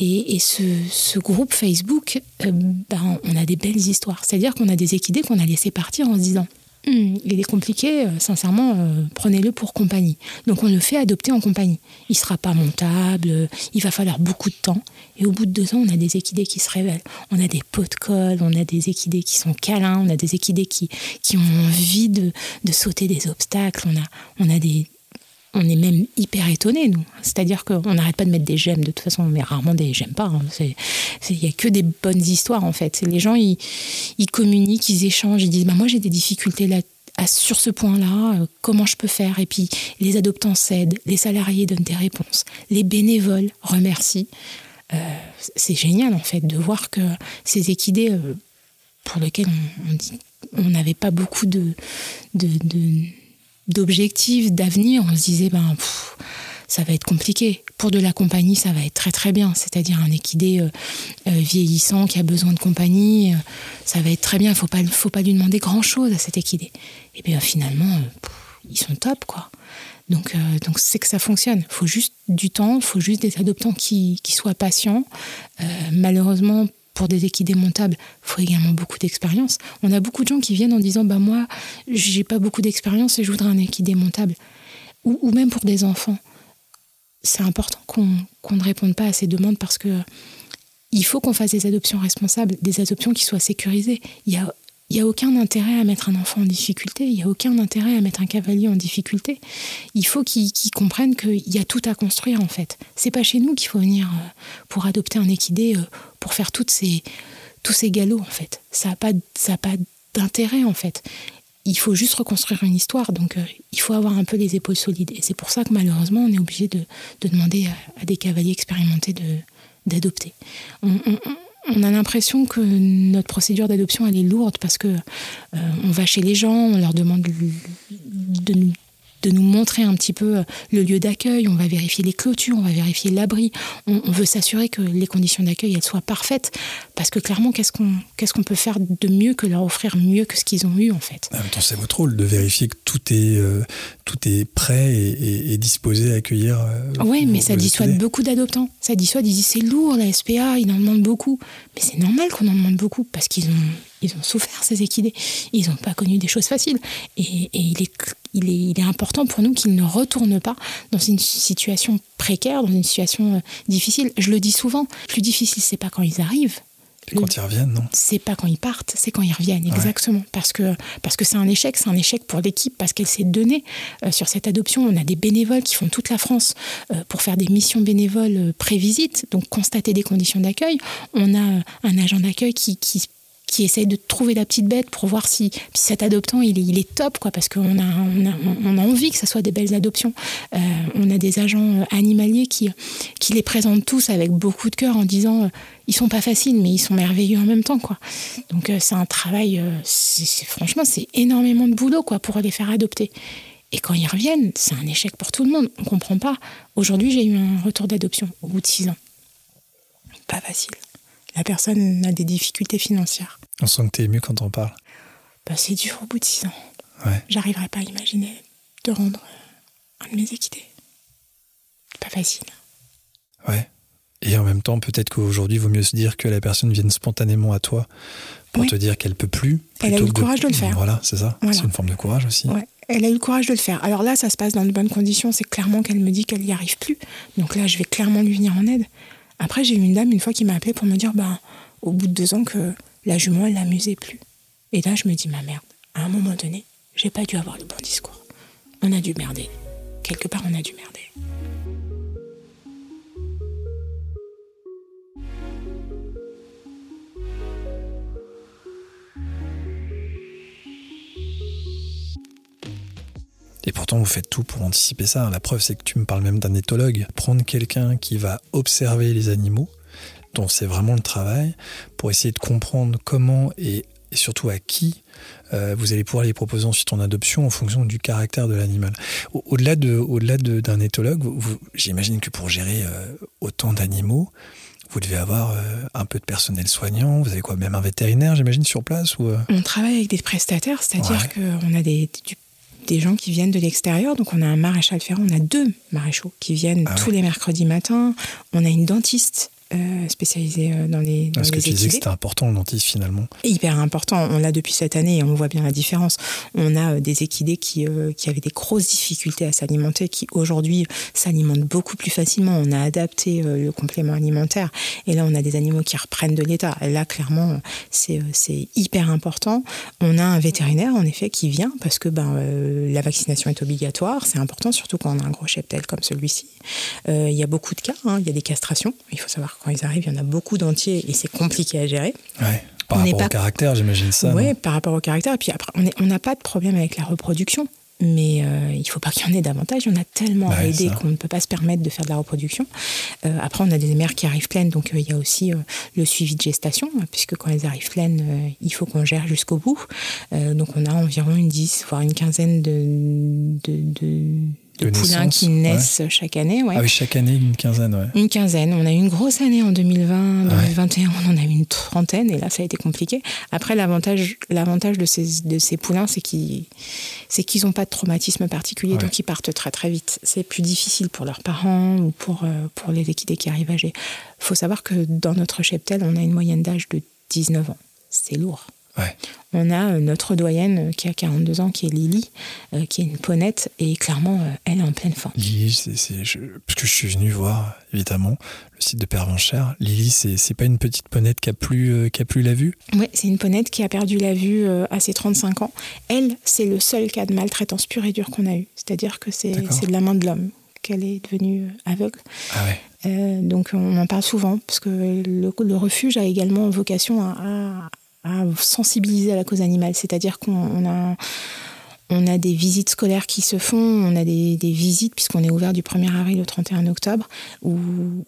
Et, ce, groupe Facebook, euh, ben, on a des belles histoires. C'est-à-dire qu'on a des équidés qu'on a laissés partir en se disant hm, il est compliqué, euh, sincèrement, euh, prenez-le pour compagnie. Donc on le fait adopter en compagnie. Il sera pas montable, il va falloir beaucoup de temps. Et au bout de deux ans, on a des équidés qui se révèlent. On a des pots de colle, on a des équidés qui sont câlins, on a des équidés qui, qui ont envie de, de sauter des obstacles, on a, on a des, on est même hyper étonnés, nous. C'est-à-dire qu'on n'arrête pas de mettre des j'aime, de toute façon, mais rarement des j'aime pas. Il hein. n'y a que des bonnes histoires, en fait. Les gens, ils, communiquent, ils échangent, ils disent bah, Moi, j'ai des difficultés là, sur ce point-là, euh, comment je peux faire? Et puis, les adoptants cèdent, les salariés donnent des réponses, les bénévoles remercient. Euh, c'est génial, en fait, de voir que ces équidés, euh, pour lesquels on n'avait pas beaucoup de d'objectifs, d'avenir, on se disait, ben, ça va être compliqué. Pour de la compagnie, ça va être très très bien. C'est-à-dire un équidé euh, euh, vieillissant qui a besoin de compagnie, euh, ça va être très bien. Il faut pas, faut pas lui demander grand-chose à cet équidé. Et bien finalement, ils sont top, quoi. Donc, donc c'est que ça fonctionne. Il faut juste du temps, il faut juste des adoptants qui, qui soient patients. Malheureusement, pour des équidés montables, il faut également beaucoup d'expérience. On a beaucoup de gens qui viennent en disant bah moi, j'ai pas beaucoup d'expérience et je voudrais un équidé montable. Ou, même pour des enfants. C'est important qu'on qu ne réponde pas à ces demandes parce que il faut qu'on fasse des adoptions responsables, des adoptions qui soient sécurisées. Il y a il n'y a aucun intérêt à mettre un enfant en difficulté, il n'y a aucun intérêt à mettre un cavalier en difficulté. Il faut qu'ils qu comprennent qu'il y a tout à construire en fait. C'est pas chez nous qu'il faut venir euh, pour adopter un équidé, euh, pour faire toutes ces, tous ces galops en fait. Ça n'a pas, ça pas d'intérêt en fait. Il faut juste reconstruire une histoire, donc euh, il faut avoir un peu les épaules solides. Et c'est pour ça que malheureusement on est obligé de, de, demander à, des cavaliers expérimentés d'adopter. On a l'impression que notre procédure d'adoption elle est lourde parce que euh, on va chez les gens, on leur demande de nous de nous montrer un petit peu le lieu d'accueil, on va vérifier les clôtures, on va vérifier l'abri, on, on, veut s'assurer que les conditions d'accueil elles soient parfaites, parce que clairement, qu'est-ce qu'on qu'est-ce qu'on peut faire de mieux que leur offrir mieux que ce qu'ils ont eu en fait? En même temps, c'est votre rôle de vérifier que tout est, euh, tout est prêt et, et, et, disposé à accueillir. Euh, oui, mais ça dissuade beaucoup d'adoptants. Ça dissuade, ils disent c'est lourd la SPA, ils en demandent beaucoup. Mais c'est normal qu'on en demande beaucoup, parce qu'ils ont ils ont souffert ces équidés. Ils n'ont pas connu des choses faciles. Et, et il, est, il, est, il, est, important pour nous qu'ils ne retournent pas dans une situation précaire, dans une situation euh, difficile. Je le dis souvent, le plus difficile, c'est pas quand ils arrivent. Quand ils reviennent, non C'est pas quand ils partent, c'est quand ils reviennent, exactement. Ouais. Parce que parce que c'est un échec, c'est un échec pour l'équipe, parce qu'elle s'est donnée euh, sur cette adoption. On a des bénévoles qui font toute la France euh, pour faire des missions bénévoles euh, pré-visite, donc constater des conditions d'accueil. On a un agent d'accueil qui, qui qui essaye de trouver la petite bête pour voir si, cet adoptant il est, top quoi parce qu'on a, on a, envie que ça soit des belles adoptions. Euh, on a des agents animaliers qui, qui les présentent tous avec beaucoup de cœur en disant euh, ils sont pas faciles mais ils sont merveilleux en même temps quoi. Donc euh, c'est un travail euh, franchement c'est énormément de boulot quoi pour les faire adopter. Et quand ils reviennent c'est un échec pour tout le monde. On comprend pas. Aujourd'hui j'ai eu un retour d'adoption au bout de six ans. Pas facile la personne a des difficultés financières. On sent que tu es ému quand on parle. Bah, c'est dur au bout de six ans. Ouais. J'arriverai pas à imaginer de rendre un de mes équidés. Pas facile. Ouais. Et en même temps, peut-être qu'aujourd'hui, il vaut mieux se dire que la personne vienne spontanément à toi pour te dire qu'elle peut plus. Elle a eu le courage de, le faire. Voilà, c'est ça. C'est une forme de courage aussi. Ouais. Elle a eu le courage de le faire. Alors là, ça se passe dans de bonnes conditions. C'est clairement qu'elle me dit qu'elle n'y arrive plus. Donc là, je vais clairement lui venir en aide. Après, j'ai eu une dame une fois qui m'a appelé pour me dire, bah, au bout de deux ans, que la jument, elle l'amusait plus. Et là, je me dis, ma merde, à un moment donné, j'ai pas dû avoir le bon discours. On a dû merder. Quelque part, on a dû merder. Et pourtant, vous faites tout pour anticiper ça. La preuve, c'est que tu me parles même d'un éthologue. Prendre quelqu'un qui va observer les animaux, dont c'est vraiment le travail, pour essayer de comprendre comment et, surtout à qui euh, vous allez pouvoir les proposer ensuite en adoption en fonction du caractère de l'animal. Au-delà de, au-delà d'un éthologue, j'imagine que pour gérer euh, autant d'animaux, vous devez avoir euh, un peu de personnel soignant. Vous avez quoi, même un vétérinaire, j'imagine, sur place ou On travaille avec des prestataires, c'est-à-dire qu'on a des, des gens qui viennent de l'extérieur. Donc on a un maréchal ferrant, on a deux maréchaux qui viennent ah tous les mercredis matins. On a une dentiste euh, spécialisé euh, dans les Parce que tu disais que c'était important le dentiste finalement. Hyper important. On l'a depuis cette année et on voit bien la différence. On a euh, des équidés qui, qui avaient des grosses difficultés à s'alimenter, qui aujourd'hui s'alimentent beaucoup plus facilement. On a adapté le complément alimentaire et là on a des animaux qui reprennent de l'état. Là clairement c'est hyper important. On a un vétérinaire en effet qui vient parce que ben, la vaccination est obligatoire. C'est important surtout quand on a un gros cheptel comme celui-ci. Il y a beaucoup de cas. Hein. Il y a des castrations. Il faut savoir quand ils arrivent, il y en a beaucoup d'entiers et c'est compliqué à gérer. Ouais. Par rapport au caractère, j'imagine ça. Oui, par rapport au caractère. Et puis après, on n'a pas de problème avec la reproduction. Mais euh, il ne faut pas qu'il y en ait davantage. Il y en a tellement à aider qu'on ne peut pas se permettre de faire de la reproduction. Euh, après, on a des mères qui arrivent pleines, donc euh, il y a aussi le suivi de gestation, puisque quand elles arrivent pleines, il faut qu'on gère jusqu'au bout. donc on a environ une dix, voire une quinzaine de, de de, poulains qui naissent chaque année. Ouais. Ah oui, chaque année, une quinzaine, ouais. Une quinzaine. On a eu une grosse année en 2020, 2021, on en a eu une trentaine, et là, ça a été compliqué. Après, l'avantage, de ces, de ces poulains, c'est qu'ils, c'est qu'ils n'ont pas de traumatisme particulier, donc ils partent très très vite. C'est plus difficile pour leurs parents ou pour, euh, pour les équidés qui arrivent âgés. Il faut savoir que dans notre cheptel, on a une moyenne d'âge de 19 ans. C'est lourd. On a euh, notre doyenne euh, qui a 42 ans, qui est Lily, euh, qui est une ponette, et clairement, elle est en pleine forme. Lily, c'est, parce que je suis venu voir, évidemment, le site de Père Vanchère. Lily, c'est, c'est pas une petite ponette qui a plus, qui a plus la vue? Oui, c'est une ponette qui a perdu la vue à ses 35 ans. Elle, c'est le seul cas de maltraitance pure et dure qu'on a eu. C'est-à-dire que c'est, de la main de l'homme qu'elle est devenue aveugle. Ah ouais. donc on en parle souvent parce que le, refuge a également vocation à, à sensibiliser à la cause animale. C'est-à-dire qu'on a, on a des visites scolaires qui se font, on a des, visites, puisqu'on est ouvert du 1er avril au 31 octobre, où,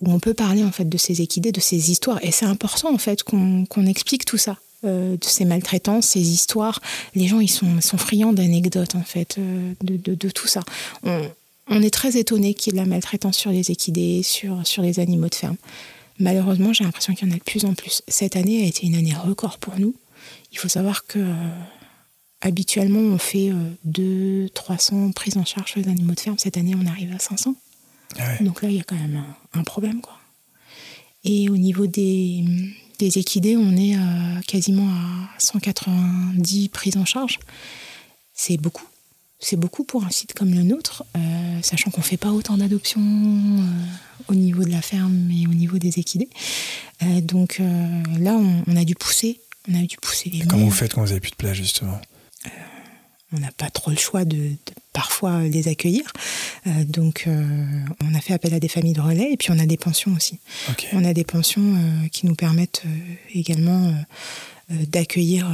on peut parler en fait de ces équidés, de ces histoires. Et c'est important en fait qu'on explique tout ça. Euh, de ces maltraitances, ces histoires. Les gens, ils sont, sont friands d'anecdotes, en fait, euh, de, de, tout ça. On, on est très étonné qu'il y ait de la maltraitance sur les équidés, sur, sur les animaux de ferme. Malheureusement, j'ai l'impression qu'il y en a de plus en plus. Cette année a été une année record pour nous. Il faut savoir que euh, habituellement, on fait 200, 300 prises en charge les animaux de ferme. Cette année, on arrive à 500. Ah Donc là, il y a quand même un, problème. Quoi. Et au niveau des, des équidés, on est quasiment à 190 prises en charge. C'est beaucoup c'est beaucoup pour un site comme le nôtre, euh, sachant qu'on ne fait pas autant d'adoptions euh, au niveau de la ferme et au niveau des équidés. Euh, donc là, on, a dû pousser. On a dû pousser les Comment vous faites quand vous n'avez plus de place, justement? On n'a pas trop le choix de, parfois les accueillir. donc on a fait appel à des familles de relais et puis on a des pensions aussi. On a des pensions qui nous permettent également d'accueillir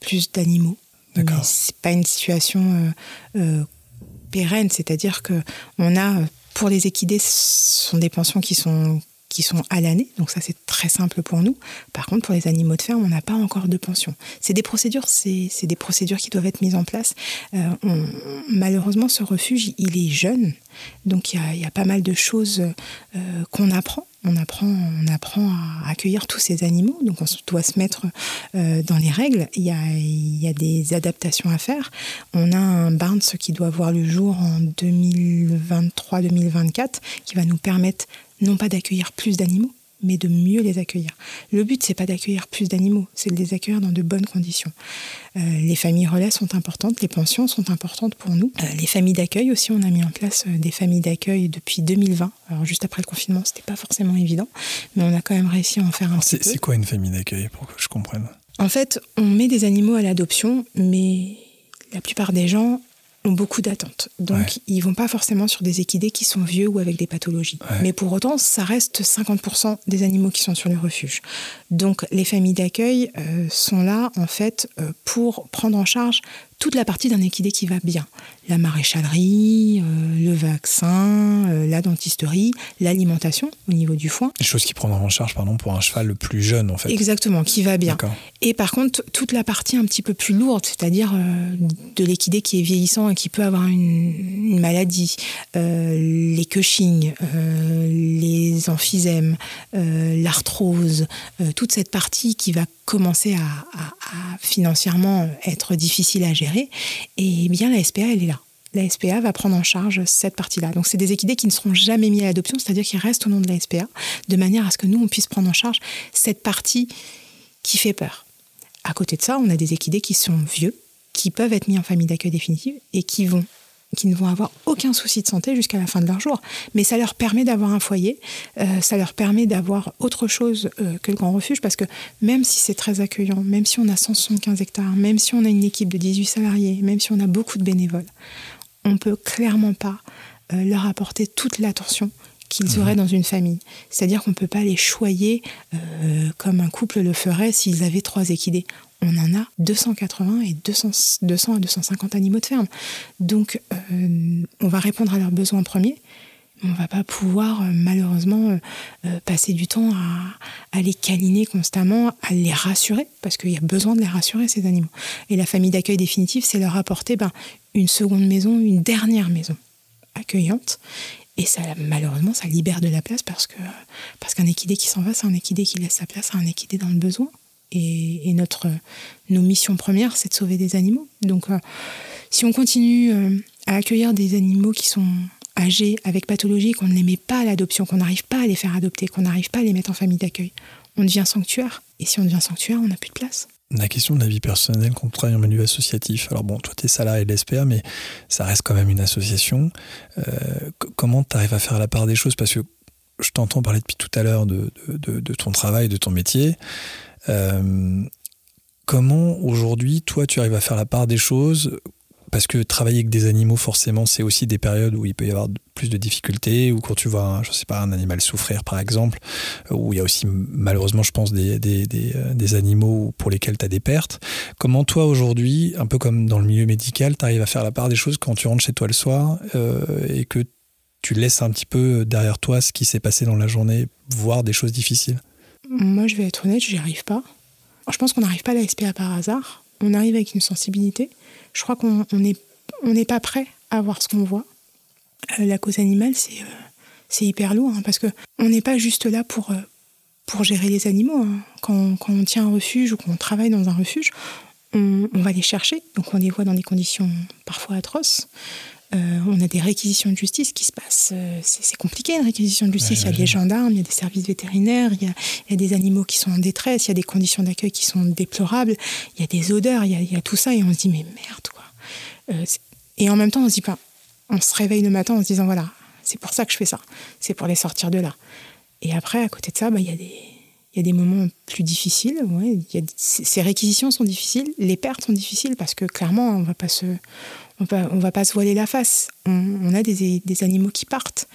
plus d'animaux. Mais c'est pas une situation euh, euh, pérenne, c'est-à-dire que on a pour les équidés, ce sont des pensions qui sont qui sont à l'année, donc ça c'est très simple pour nous. Par contre, pour les animaux de ferme, on n'a pas encore de pension. C'est des procédures, c'est des procédures qui doivent être mises en place. Euh, malheureusement, ce refuge, il est jeune, donc il y a, pas mal de choses qu'on apprend On apprend, à accueillir tous ces animaux, donc on doit se mettre euh, dans les règles. Il y, a, il y a des adaptations à faire. On a un Barnes qui doit voir le jour en 2023-2024, qui va nous permettre non pas d'accueillir plus d'animaux, mais de mieux les accueillir. Le but, c'est pas d'accueillir plus d'animaux, c'est de les accueillir dans de bonnes conditions. Euh, les familles relais sont importantes, les pensions sont importantes pour nous. Euh, les familles d'accueil aussi, on a mis en place euh, des familles d'accueil depuis 2020. Alors juste après le confinement, c'était pas forcément évident, mais on a quand même réussi à en faire un petit peu. C'est quoi une famille d'accueil pour que je comprenne? En fait, on met des animaux à l'adoption, mais la plupart des gens ont beaucoup d'attentes. Donc, Ouais. ils vont pas forcément sur des équidés qui sont vieux ou avec des pathologies. Ouais. Mais pour autant, ça reste 50% des animaux qui sont sur le refuge. Donc, les familles d'accueil euh, sont là, en fait, euh, pour prendre en charge toute la partie d'un équidé qui va bien. La maréchalerie, euh, le vaccin, euh, la dentisterie, l'alimentation au niveau du foin. Des choses qui prendront en charge, pardon, pour un cheval le plus jeune, en fait. Exactement, qui va bien. Et par contre, toute la partie un petit peu plus lourde, c'est-à-dire euh, de l'équidé qui est vieillissant et qui peut avoir une, une maladie, les cushings, euh, les emphysèmes, l'arthrose, toute cette partie qui va commencer à, à- à financièrement être difficile à gérer, et bien la SPA, elle est là. La SPA va prendre en charge cette partie-là. Donc, c'est des équidés qui ne seront jamais mis à l'adoption, c'est-à-dire qu'ils restent au nom de la SPA, de manière à ce que nous, on puisse prendre en charge cette partie qui fait peur. À côté de ça, on a des équidés qui sont vieux, qui peuvent être mis en famille d'accueil définitive et qui vont qui ne vont avoir aucun souci de santé jusqu'à la fin de leur jour. Mais ça leur permet d'avoir un foyer, euh, ça leur permet d'avoir autre chose euh, que le grand refuge, parce que même si c'est très accueillant, même si on a 175 hectares, même si on a une équipe de 18 salariés, même si on a beaucoup de bénévoles, on peut clairement pas euh, leur apporter toute l'attention qu'ils auraient dans une famille. C'est-à-dire qu'on ne peut pas les choyer euh, comme un couple le ferait s'ils avaient trois équidés. On en a 280 et 200, 200 à 250 animaux de ferme. Donc, euh, on va répondre à leurs besoins premiers. mais On va pas pouvoir euh, malheureusement euh, passer du temps à, à les câliner constamment, à les rassurer, parce qu'il y a besoin de les rassurer, ces animaux. Et la famille d'accueil définitive, c'est leur apporter ben, une seconde maison, une dernière maison accueillante. Et ça, malheureusement, ça libère de la place parce que parce qu'un équidé qui s'en va, c'est un équidé qui laisse sa place à un équidé dans le besoin. Et, notre, nos missions premières, c'est de sauver des animaux. Donc, euh, si on continue euh, à accueillir des animaux qui sont âgés, avec pathologie, qu'on ne les met pas à l'adoption, qu'on n'arrive pas à les faire adopter, qu'on n'arrive pas à les mettre en famille d'accueil, on devient sanctuaire. Et si on devient sanctuaire, on n'a plus de place. La question de la vie personnelle quand on travaille en milieu associatif. Alors bon, toi, tu es salarié de l'SPA, mais ça reste quand même une association. Euh, comment tu arrives à faire la part des choses? Parce que je t'entends parler depuis tout à l'heure de- de ton travail, de ton métier. Euh, comment aujourd'hui, toi, tu arrives à faire la part des choses? Parce que travailler avec des animaux, forcément, c'est aussi des périodes où il peut y avoir plus de difficultés, ou quand tu vois, un, je sais pas, un animal souffrir, par exemple, où il y a aussi, malheureusement, je pense, des, des, des, euh, animaux pour lesquels tu as des pertes. Comment toi, aujourd'hui, un peu comme dans le milieu médical, tu arrives à faire la part des choses quand tu rentres chez toi le soir euh, et que tu laisses un petit peu derrière toi ce qui s'est passé dans la journée, voire des choses difficiles? Moi, je vais être honnête, j'y arrive pas. Je pense qu'on n'arrive pas à la SPA par hasard. On arrive avec une sensibilité. Je crois qu'on on n'est on n'est pas prêt à voir ce qu'on voit. Euh, la cause animale, c'est euh, hyper lourd hein, parce que on n'est pas juste là pour, euh, pour gérer les animaux. hein. Quand, quand on tient un refuge ou qu'on travaille dans un refuge, on, on va les chercher. Donc on les voit dans des conditions parfois atroces. Euh, on a des réquisitions de justice qui se passent. euh, c'est compliqué une réquisition de justice. il y a des gendarmes, il y a des services vétérinaires, il y a, il y a des animaux qui sont en détresse, il y a des conditions d'accueil qui sont déplorables, il y a des odeurs, il y a, il y a tout ça et on se dit mais merde quoi. Euh, et en même temps on se dit pas, on se réveille le matin en se disant voilà c'est pour ça que je fais ça, c'est pour les sortir de là. Et après à côté de ça bah, il y a des il y a des moments plus difficiles. Ouais, il y a, ces ces réquisitions sont difficiles, les pertes sont difficiles parce que clairement, on va pas se, on va, on va pas se voiler la face. On, on a des, des animaux qui partent.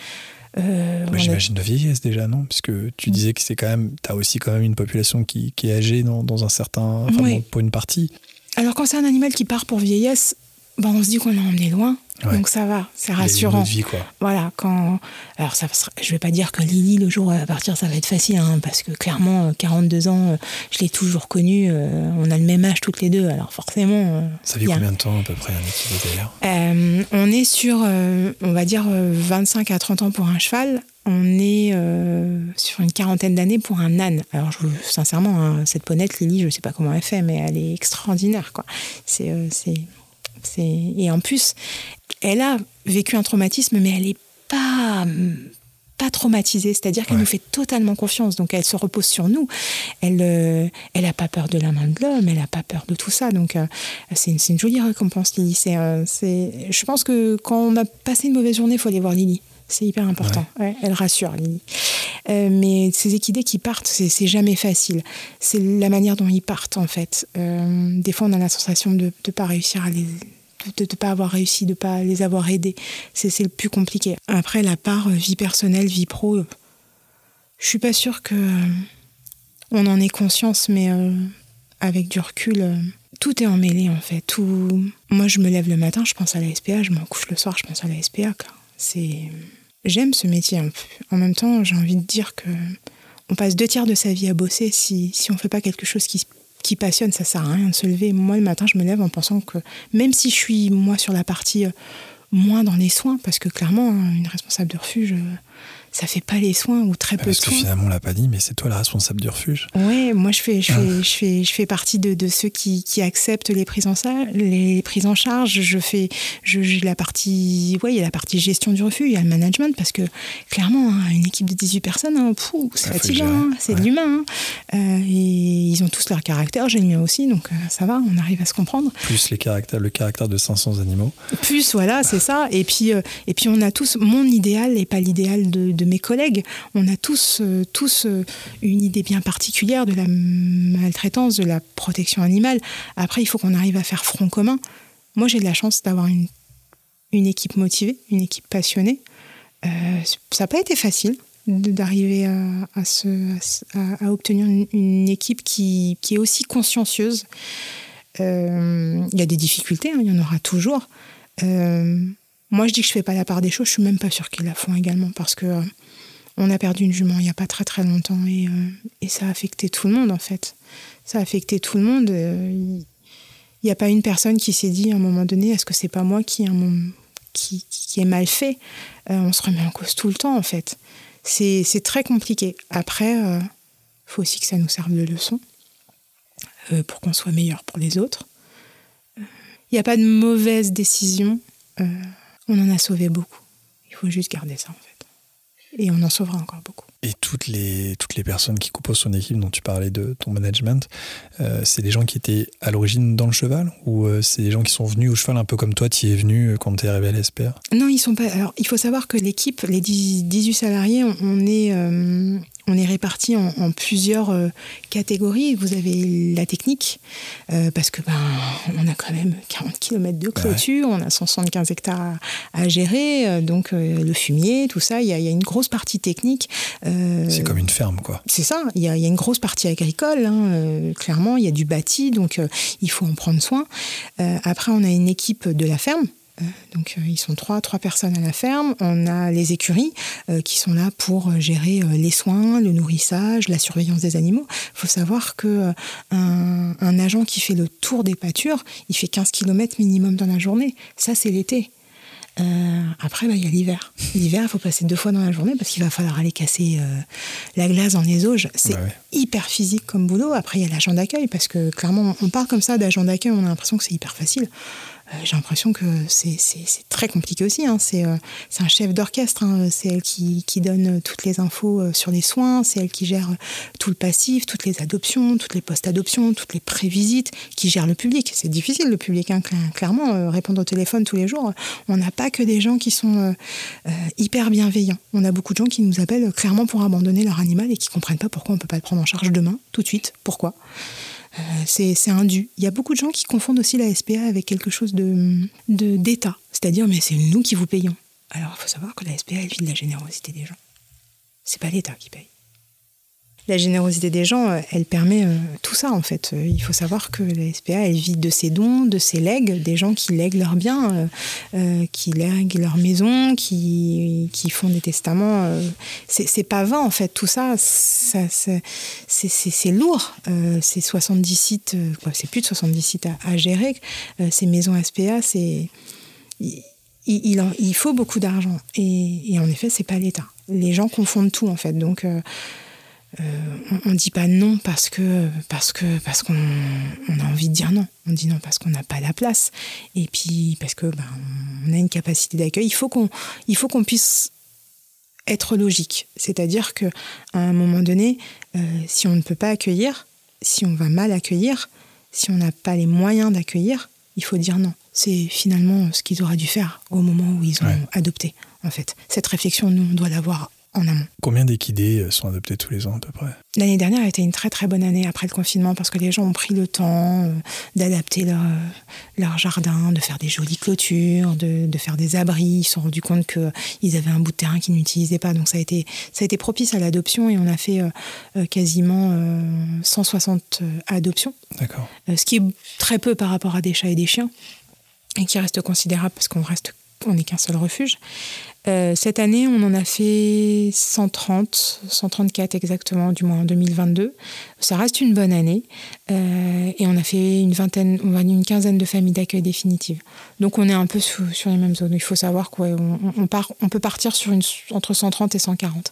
Euh, Bah, on a- J'imagine de vieillesse déjà, non? Puisque tu disais que c'est quand même, tu as aussi quand même une population qui, qui est âgée dans, dans un certain, enfin, Oui. bon, pour une partie. Alors quand c'est un animal qui part pour vieillesse, bah, on se dit qu'on l'a emmené loin Donc ça va, c'est rassurant. Vie, quoi. Voilà, quand. Alors, ça, je vais pas dire que Lily, le jour où elle va partir, ça va être facile, hein, parce que clairement, 42 ans, je l'ai toujours connue. on a le même âge toutes les deux, alors forcément. ça fait combien de temps à peu près un d'ailleurs On est sur, on va dire, 25 à 30 ans pour un cheval on est euh, sur une quarantaine d'années pour un âne. Alors, je, sincèrement, hein, cette ponette, Lily, je ne sais pas comment elle fait, mais elle est extraordinaire. Quoi. C'est, euh, c'est, Et en plus, elle a vécu un traumatisme, mais elle n'est pas, pas traumatisée. C'est-à-dire qu'elle nous fait totalement confiance. Donc, elle se repose sur nous. Elle n'a euh, elle pas peur de la main de l'homme, elle n'a pas peur de tout ça. Donc, c'est, une, une, jolie récompense, Lily. C'est, c'est, je pense que quand on a passé une mauvaise journée, il faut aller voir Lily. C'est hyper important. elle rassure, Lily. Euh, mais ces équidés qui partent, c'est jamais facile. C'est la manière dont ils partent, en fait. Euh, des fois, on a la sensation de ne pas réussir à les de ne pas avoir réussi, de ne pas les avoir aidés. C'est le plus compliqué. Après, la part euh, vie personnelle, vie pro, je suis pas sûre que on en ait conscience, mais avec du recul, tout est emmêlé en fait. Tout... Moi, je me lève le matin, je pense à la SPA, je m'en couche le soir, je pense à la SPA. J'aime ce métier. En même temps, j'ai envie de dire que on passe deux tiers de sa vie à bosser. Si, si on fait pas quelque chose qui, qui passionne, ça sert à rien de se lever. Moi, le matin, je me lève en pensant que même si je suis moi sur la partie euh, moins dans les soins, parce que clairement, hein, une responsable de refuge, euh, ça fait pas les soins ou très peu de soins. Parce que finalement, on l'a pas dit, mais c'est toi la responsable du refuge. Oui, moi je fais, je fais, ah. je fais, je fais partie de, de ceux qui, qui, acceptent les prises en charge. Les prises en charge, je fais, je, la partie, ouais, il y a la partie gestion du refuge, il y a le management parce que clairement, hein, une équipe de 18 personnes, hein, c'est fatigant, hein, c'est de l'humain. Euh, et ils ont tous leur caractère, j'ai le mien aussi, donc euh, ça va, on arrive à se comprendre. Plus les caractères, le caractère de 500 animaux. Plus, voilà, c'est ça. Et puis, euh, et puis on a tous mon idéal et pas l'idéal de, de mes collègues. On a tous, euh, tous euh, une idée bien particulière de la maltraitance, de la protection animale. Après, il faut qu'on arrive à faire front commun. Moi, j'ai de la chance d'avoir une, une équipe motivée, une équipe passionnée. Euh, ça n'a pas été facile d'arriver à, à, obtenir une, équipe qui, qui, est aussi consciencieuse. Il y a des difficultés, hein, il y en aura toujours. Moi, je dis que je fais pas la part des choses, je suis même pas sûre qu'ils la font également parce que on a perdu une jument il n'y a pas très très longtemps et, euh, et, ça a affecté tout le monde en fait. Ça a affecté tout le monde. Euh, il n'y a pas une personne qui s'est dit à un moment donné est-ce que c'est pas moi qui, qui, qui est mal fait? Euh, On se remet en cause tout le temps en fait. C'est très compliqué. Après, il faut aussi que ça nous serve de leçon pour qu'on soit meilleur pour les autres. Il n'y a pas de mauvaise décision. On en a sauvé beaucoup. Il faut juste garder ça en fait et on en sauvera encore beaucoup. Et toutes les, toutes les personnes qui composent son équipe dont tu parlais de ton management, euh, c'est des gens qui étaient à l'origine dans le cheval ou euh, c'est des gens qui sont venus au cheval un peu comme toi, tu y es venu euh, quand tu es arrivé à l'ESPR Non, ils sont pas. Alors, il faut savoir que l'équipe, les 18 salariés, on est, on est répartis en, plusieurs euh, catégories. Vous avez la technique, euh, parce que ben, on a quand même 40 km de clôture, on a 175 hectares à, gérer, euh, donc le fumier, tout ça, il y, a une grosse partie technique. c'est comme une ferme, quoi. C'est ça, il y, a une grosse partie agricole, hein, clairement, il y a du bâti, donc il faut en prendre soin. après, on a une équipe de la ferme. Euh, donc euh, ils sont trois, trois personnes à la ferme. On a les écuries euh, qui sont là pour gérer les soins, le nourrissage, la surveillance des animaux. Il faut savoir que un, agent qui fait le tour des pâtures, il fait 15 km minimum dans la journée. Ça, c'est l'été. après, bah, il y a l'hiver. L'hiver, il faut passer deux fois dans la journée parce qu'il va falloir aller casser la glace dans les auges. C'est bah hyper physique comme boulot. Après, il y a l'agent d'accueil parce que clairement, on parle comme ça d'agent d'accueil, on a l'impression que c'est hyper facile. Euh, j'ai l'impression que c'est très compliqué aussi. Hein. Euh, c'est un chef d'orchestre. Hein. C'est elle qui, donne toutes les infos euh, sur les soins. C'est elle qui gère tout le passif, toutes les adoptions, toutes les post-adoptions, toutes les prévisites, qui gère le public. C'est difficile le public, hein, clairement. répondre au téléphone tous les jours, on n'a pas que des gens qui sont hyper bienveillants. On a beaucoup de gens qui nous appellent clairement pour abandonner leur animal et qui comprennent pas pourquoi on peut pas le prendre en charge demain, tout de suite. Pourquoi? euh, c'est un dû. Il y a beaucoup de gens qui confondent aussi la SPA avec quelque chose de d'État, c'est-à-dire mais c'est nous qui vous payons. Alors il faut savoir que la SPA elle vit de la générosité des gens. C'est pas l'État qui paye. La générosité des gens, euh, elle permet euh, tout ça en fait. Euh, il faut savoir que la SPA, elle vit de ses dons, de ses legs, des gens qui lèguent leurs biens, qui lèguent leur maison, qui, qui font des testaments. c'est pas vain en fait. Tout ça, ça c'est lourd. c'est 70 sites, c'est plus de 70 sites à, gérer. ces maisons SPA, c'est. Il, il, faut beaucoup d'argent. Et, en effet, c'est pas l'État. Les gens confondent tout en fait. Donc. On ne dit pas non parce que parce que parce qu'on a envie de dire non. On dit non parce qu'on n'a pas la place et puis parce que ben, on a une capacité d'accueil. Il faut qu'on il faut qu'on puisse être logique, c'est-à-dire que à un moment donné, euh, si on ne peut pas accueillir, si on va mal accueillir, si on n'a pas les moyens d'accueillir, il faut dire non. C'est finalement ce qu'ils auraient dû faire au moment où ils ont adopté. En fait, cette réflexion, nous, on doit l'avoir Combien d'équidés euh, sont adoptés tous les ans à peu près? L'année dernière a été une très très bonne année après le confinement parce que les gens ont pris le temps euh, d'adapter leur, euh, leur, jardin, de faire des jolies clôtures, de, faire des abris. Ils se sont rendus compte qu'ils avaient un bout de terrain qu'ils n'utilisaient pas. Donc ça a été, ça a été propice à l'adoption et on a fait quasiment 160 adoptions. D'accord. ce qui est très peu par rapport à des chats et des chiens et qui reste considérable parce qu'on reste on n'est qu'un seul refuge. Euh, cette année, on en a fait 130, 134 exactement, du moins en 2022. Ça reste une bonne année. Euh, et on a fait une vingtaine, on une quinzaine de familles d'accueil définitives. Donc on est un peu sur les mêmes zones. Il faut savoir qu'on on, peut partir sur une, entre 130 et 140.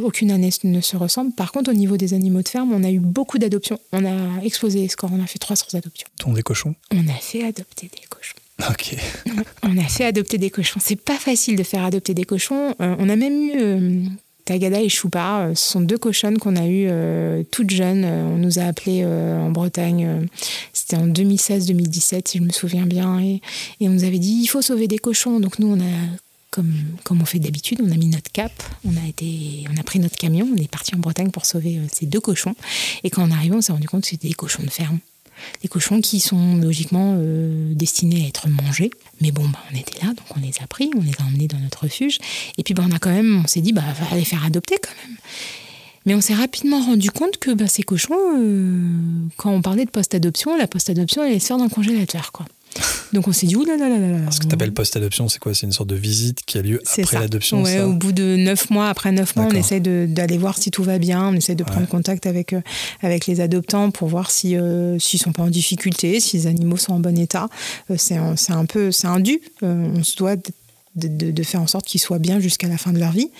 Aucune année ne se ressemble. Par contre, au niveau des animaux de ferme, on a eu beaucoup d'adoptions. On a explosé les scores. On a fait 300 adoptions. Ton des cochons On a fait adopter des cochons. <laughs> On a fait adopter des cochons. C'est pas facile de faire adopter des cochons. Euh, on a même eu euh, Tagada et Choupa. Euh, ce sont deux cochonnes qu'on a eues toutes jeunes. on nous a appelés en Bretagne. C'était en 2016-2017, si je me souviens bien. Et, on nous avait dit il faut sauver des cochons. Donc nous, on a comme, comme, on fait d'habitude, on a mis notre cap, on a, été, on a pris notre camion, on est parti en Bretagne pour sauver ces deux cochons. Et quand on arrive, on s'est rendu compte que c'était des cochons de ferme des cochons qui sont logiquement euh, destinés à être mangés. Mais bon, bah, on était là, donc on les a pris, on les a emmenés dans notre refuge. Et puis bah, on a quand même, on s'est dit, bah, va les faire adopter quand même. Mais on s'est rapidement rendu compte que bah, ces cochons, euh, quand on parlait de post-adoption, la post-adoption, allait se faire dans le congélateur. Quoi. Donc on s'est dit, oulala. Là, là, là, Ce que tu appelles post-adoption, c'est quoi? C'est une sorte de visite qui a lieu après l'adoption ouais, Au bout de neuf mois, après neuf mois, on essaie d'aller voir si tout va bien, on essaie de prendre contact avec, euh, avec les adoptants pour voir si, euh, s'ils ne sont pas en difficulté, si les animaux sont en bon état. Euh, c'est un, un, peu, c'est un dû. on se doit de, de, faire en sorte qu'ils soient bien jusqu'à la fin de leur vie.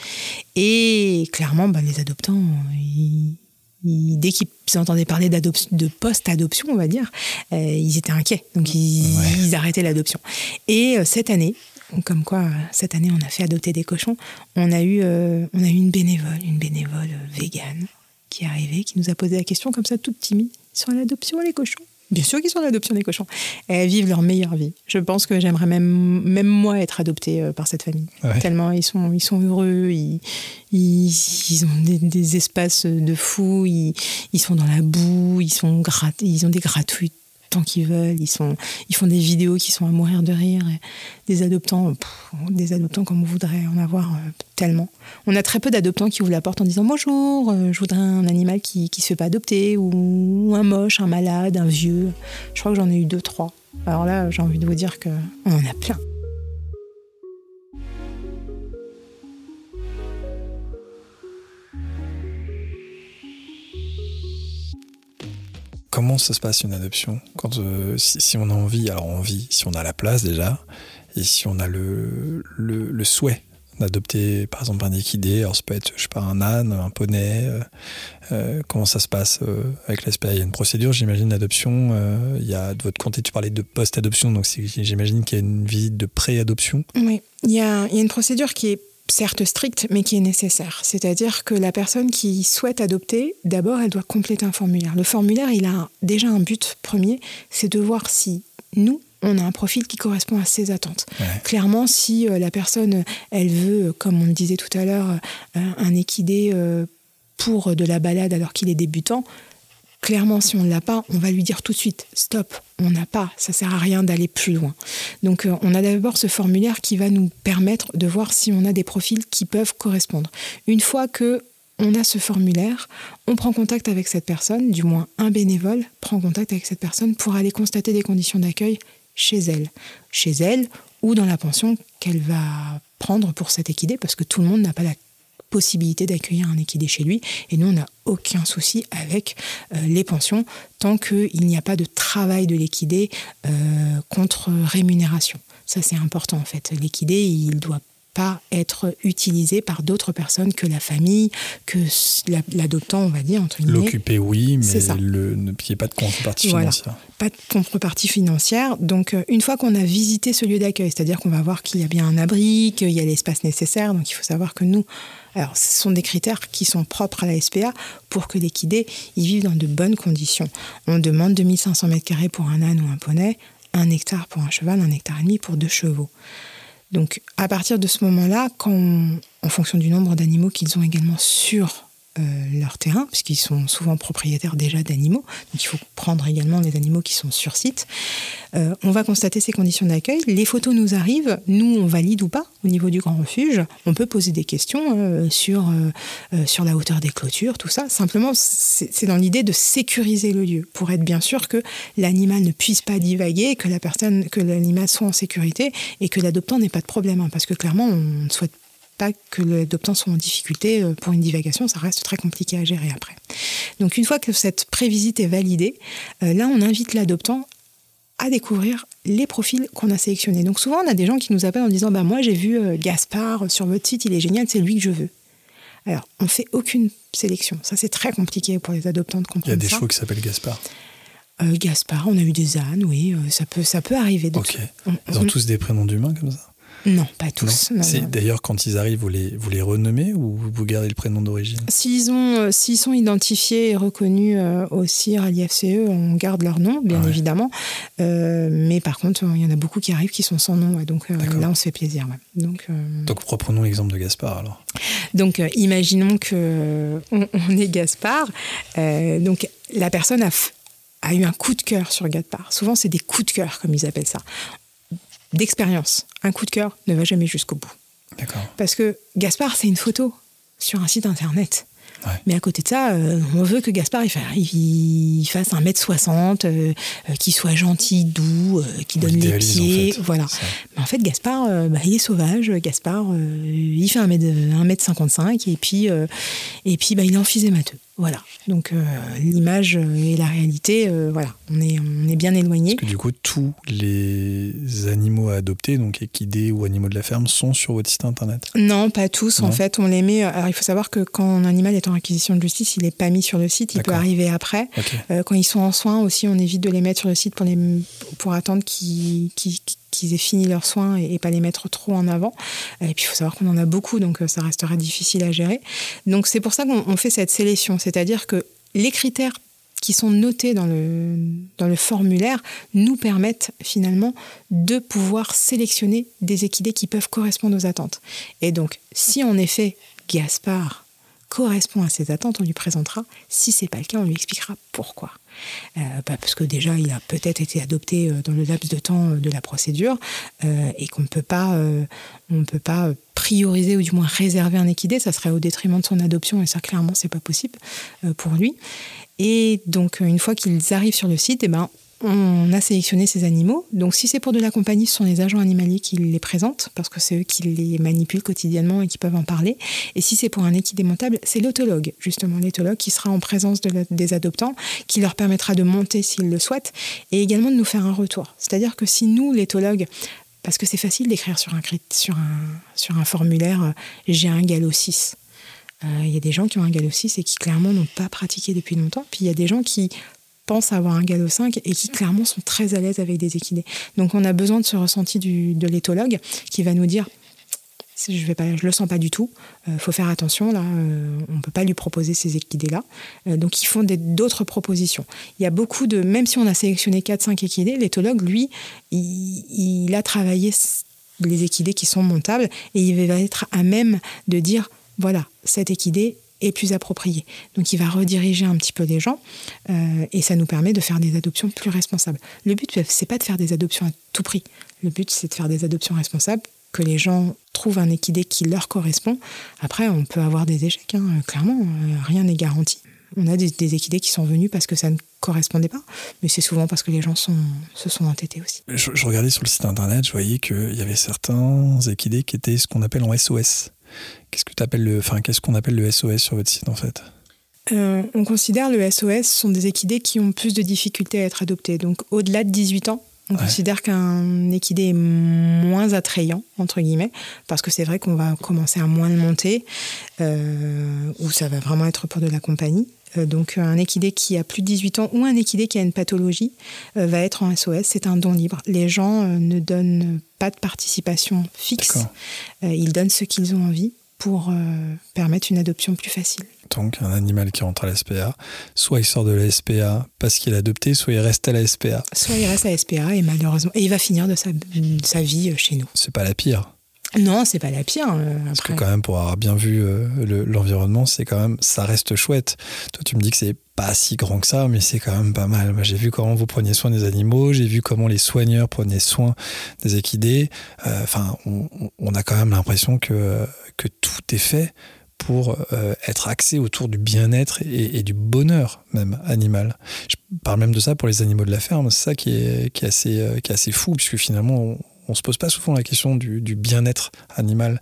Et clairement, bah, les adoptants, ils, dès qu'ils entendaient parler de post-adoption, on va dire, euh, ils étaient inquiets. Donc, ils, arrêtaient l'adoption. Et euh, cette année, comme quoi, cette année, on a fait adopter des cochons, on a eu, euh, on a eu une bénévole, une bénévole végane qui est arrivée, qui nous a posé la question comme ça, toute timide, sur l'adoption les cochons. Bien sûr qu'ils sont l'adoption des cochons. elles vivent leur meilleure vie. Je pense que j'aimerais même, même moi être adoptée euh, par cette famille. Tellement ils sont, ils sont heureux, ils, ils, ont des, espaces de fou, ils, ils, sont dans la boue, ils, sont ils ont des gratuites qu'ils veulent. Ils, sont, ils font des vidéos qui sont à mourir de rire. des adoptants, des adoptants comme on voudrait en avoir euh, tellement. On a très peu d'adoptants qui ouvrent la porte en disant bonjour, euh, je voudrais un animal qui ne se fait pas adopter, ou, un moche, un malade, un vieux. Je crois que j'en ai eu deux, trois. Alors là, j'ai envie de vous dire qu'on en a plein. Comment ça se passe une adoption Quand euh, si, on a envie, alors envie, si on a la place déjà, et si on a le, le, souhait d'adopter par exemple un équidé, alors ça peut être je sais pas un âne, un poney. Euh, euh, comment ça se passe avec l'espèce Il y a une procédure, j'imagine d'adoption. il y a de votre côté, tu parlais de post-adoption, donc j'imagine qu'il y a une visite de pré-adoption. Oui, il y a, il y a une procédure qui est certes stricte, mais qui est nécessaire. C'est-à-dire que la personne qui souhaite adopter, d'abord, elle doit compléter un formulaire. Le formulaire, il a déjà un but premier, c'est de voir si nous, on a un profil qui correspond à ses attentes. Clairement, si euh, la personne, elle veut, comme on le disait tout à l'heure, euh, un équidé euh, pour de la balade alors qu'il est débutant, clairement, si on ne l'a pas, on va lui dire tout de suite stop, on n'a pas, ça sert à rien d'aller plus loin. Donc, euh, on a d'abord ce formulaire qui va nous permettre de voir si on a des profils qui peuvent correspondre. Une fois que on a ce formulaire, on prend contact avec cette personne, du moins un bénévole prend contact avec cette personne pour aller constater des conditions d'accueil chez elle, chez elle ou dans la pension qu'elle va prendre pour cet équidé, parce que tout le monde n'a pas la possibilité d'accueillir un équidé chez lui. Et nous, on n'a aucun souci avec euh, les pensions tant qu'il n'y a pas de travail de l'équidé euh, contre rémunération. Ça, c'est important en fait. L'équidé, il doit pas être utilisé par d'autres personnes que la famille, que l'adoptant, on va dire, entre guillemets. L'occupé, oui, mais le, il n'y ait pas de contrepartie financière. Pas de contrepartie financière. Donc, euh, une fois qu'on a visité ce lieu d'accueil, c'est-à-dire qu'on va voir qu'il y a bien un abri, qu'il y a l'espace nécessaire, donc il faut savoir que nous, alors, ce sont des critères qui sont propres à la SPA pour que l'équidé y vive dans de bonnes conditions. On demande 2500 m2 pour un âne ou un poney, un hectare pour un cheval, un hectare et demi pour deux chevaux. Donc à partir de ce moment-là, en fonction du nombre d'animaux qu'ils ont également sur euh, leur terrain, puisqu'ils sont souvent propriétaires déjà d'animaux, donc il faut prendre également les animaux qui sont sur site. Euh, on va constater ces conditions d'accueil, les photos nous arrivent, nous on valide ou pas au niveau du grand refuge, on peut poser des questions euh, sur, sur la hauteur des clôtures, tout ça. Simplement, c'est dans l'idée de sécuriser le lieu, pour être bien sûr que l'animal ne puisse pas divaguer, que la personne, que l'animal soit en sécurité et que l'adoptant n'ait pas de problème, hein, parce que clairement on ne souhaite pas que l'adoptant soit en difficulté euh, pour une divagation, ça reste très compliqué à gérer après. Donc une fois que cette prévisite est validée, euh, là on invite l'adoptant à découvrir les profils qu'on a sélectionnés. Donc souvent on a des gens qui nous appellent en disant bah moi j'ai vu euh, Gaspard sur votre site, il est génial, c'est lui que je veux. Alors on fait aucune sélection, ça c'est très compliqué pour les adoptants de comprendre. Il y a des chevaux qui s'appellent Gaspard. Gaspard, on a eu des ânes, oui, ça peut, ça peut arriver. Ok. Ils ont tous des prénoms d'humains comme ça? Non, pas tous. D'ailleurs, quand ils arrivent, vous les, vous les renommez ou vous gardez le prénom d'origine? S'ils euh, sont identifiés et reconnus euh, au CIR, à l'IFCE, on garde leur nom, bien évidemment. Euh, mais par contre, il y en a beaucoup qui arrivent qui sont sans nom. donc là, on se fait plaisir. Donc, donc reprenons l'exemple de Gaspard alors. Donc imaginons qu'on on est Gaspard. donc la personne a, a eu un coup de cœur sur Gaspard. Souvent, c'est des coups de cœur, comme ils appellent ça d'expérience. Un coup de cœur ne va jamais jusqu'au bout. Parce que Gaspard, c'est une photo sur un site internet. Mais à côté de ça, euh, on veut que Gaspard il, fasse, un mètre 60, euh, euh, qu'il soit gentil, doux, qu'il donne les pieds. Voilà. Mais en fait, Gaspard, bah, il est sauvage. Gaspard, il fait un mètre, un mètre 55 et puis, et puis bah, il est emphysémateux. Voilà. Donc euh, l'image et la réalité, euh, voilà, on est, on est bien éloigné. Parce que du coup, tous les animaux à adopter, donc équidés ou animaux de la ferme, sont sur votre site internet Non, pas tous. En fait, on les met. Alors il faut savoir que quand un animal est en acquisition de justice, il n'est pas mis sur le site. Il peut arriver après. Euh, quand ils sont en soins aussi, on évite de les mettre sur le site pour, les, pour attendre qu'ils qu'ils aient fini leurs soins et, pas les mettre trop en avant. Et puis il faut savoir qu'on en a beaucoup, donc euh, ça restera difficile à gérer. Donc c'est pour ça qu'on fait cette sélection, c'est-à-dire que les critères qui sont notés dans le, dans le formulaire nous permettent finalement de pouvoir sélectionner des équidés qui peuvent correspondre aux attentes. Et donc, si en effet Gaspard correspond à ses attentes, on lui présentera. Si c'est pas le cas, on lui expliquera pourquoi. Euh, bah, parce que déjà, il a peut-être été adopté euh, dans le laps de temps euh, de la procédure et qu'on ne peut pas, on ne peut pas prioriser ou du moins réserver un équidé. Ça serait au détriment de son adoption et ça, clairement, c'est pas possible pour lui. Et donc, une fois qu'ils arrivent sur le site, eh ben, on a sélectionné ces animaux. Donc si c'est pour de la compagnie, ce sont les agents animaliers qui les présentent, parce que c'est eux qui les manipulent quotidiennement et qui peuvent en parler. Et si c'est pour un équidé montable, c'est l'autologue, justement, l'autologue qui sera en présence des adoptants, qui leur permettra de monter s'ils le souhaitent, et également de nous faire un retour. C'est-à-dire que si nous, l'éthologue, parce que c'est facile d'écrire sur un, sur, un, sur un formulaire euh, j'ai un galop 6. Euh, il y a des gens qui ont un galop 6 et qui clairement n'ont pas pratiqué depuis longtemps. Puis il y a des gens qui pensent avoir un galop 5 et qui clairement sont très à l'aise avec des équidés. Donc on a besoin de ce ressenti du, de l'éthologue qui va nous dire je vais pas, je le sens pas du tout. Euh, faut faire attention là. Euh, on peut pas lui proposer ces équidés là. Euh, donc ils font d'autres propositions. Il y a beaucoup de, même si on a sélectionné 4-5 équidés, l'éthologue lui, il, il, a travaillé les équidés qui sont montables et il va être à même de dire voilà cet équidé est plus approprié. Donc il va rediriger un petit peu les gens euh, et ça nous permet de faire des adoptions plus responsables. Le but, c'est pas de faire des adoptions à tout prix. Le but, c'est de faire des adoptions responsables que les gens trouvent un équidé qui leur correspond. Après, on peut avoir des échecs, hein, clairement, euh, rien n'est garanti. On a des, équidés qui sont venus parce que ça ne correspondait pas, mais c'est souvent parce que les gens se sont entêtés aussi. Je, je, regardais sur le site internet, je voyais qu'il y avait certains équidés qui étaient ce qu'on appelle en SOS. Qu'est-ce que appelles le, enfin, qu'est-ce qu'on appelle le SOS sur votre site en fait? Euh, on considère le SOS sont des équidés qui ont plus de difficultés à être adoptés. Donc au-delà de 18 ans, on ouais. considère qu'un équidé est moins attrayant, entre guillemets, parce que c'est vrai qu'on va commencer à moins le monter, euh, ou ça va vraiment être pour de la compagnie. Euh, donc un équidé qui a plus de 18 ans ou un équidé qui a une pathologie euh, va être en SOS. C'est un don libre. Les gens euh, ne donnent pas de participation fixe. ils donnent ce qu'ils ont envie pour permettre une adoption plus facile. Donc un animal qui rentre à la SPA, soit il sort de la SPA parce qu'il est adopté, soit il reste à la SPA. Soit il reste à la SPA et malheureusement, et il va finir de sa, de sa vie chez nous. C'est pas la pire. Non, c'est pas la pire. Euh, Parce que quand même, pour avoir bien vu euh, l'environnement, le, c'est quand même, ça reste chouette. Toi, tu me dis que c'est pas si grand que ça, mais c'est quand même pas mal. J'ai vu comment vous preniez soin des animaux, j'ai vu comment les soigneurs prenaient soin des équidés. Enfin, euh, on, on, a quand même l'impression que, que tout est fait pour euh, être axé autour du bien-être et, et, du bonheur même animal. Je parle même de ça pour les animaux de la ferme, c'est ça qui est, qui est, assez, euh, qui est assez fou, puisque finalement, on, on se pose pas souvent la question du, bien-être animal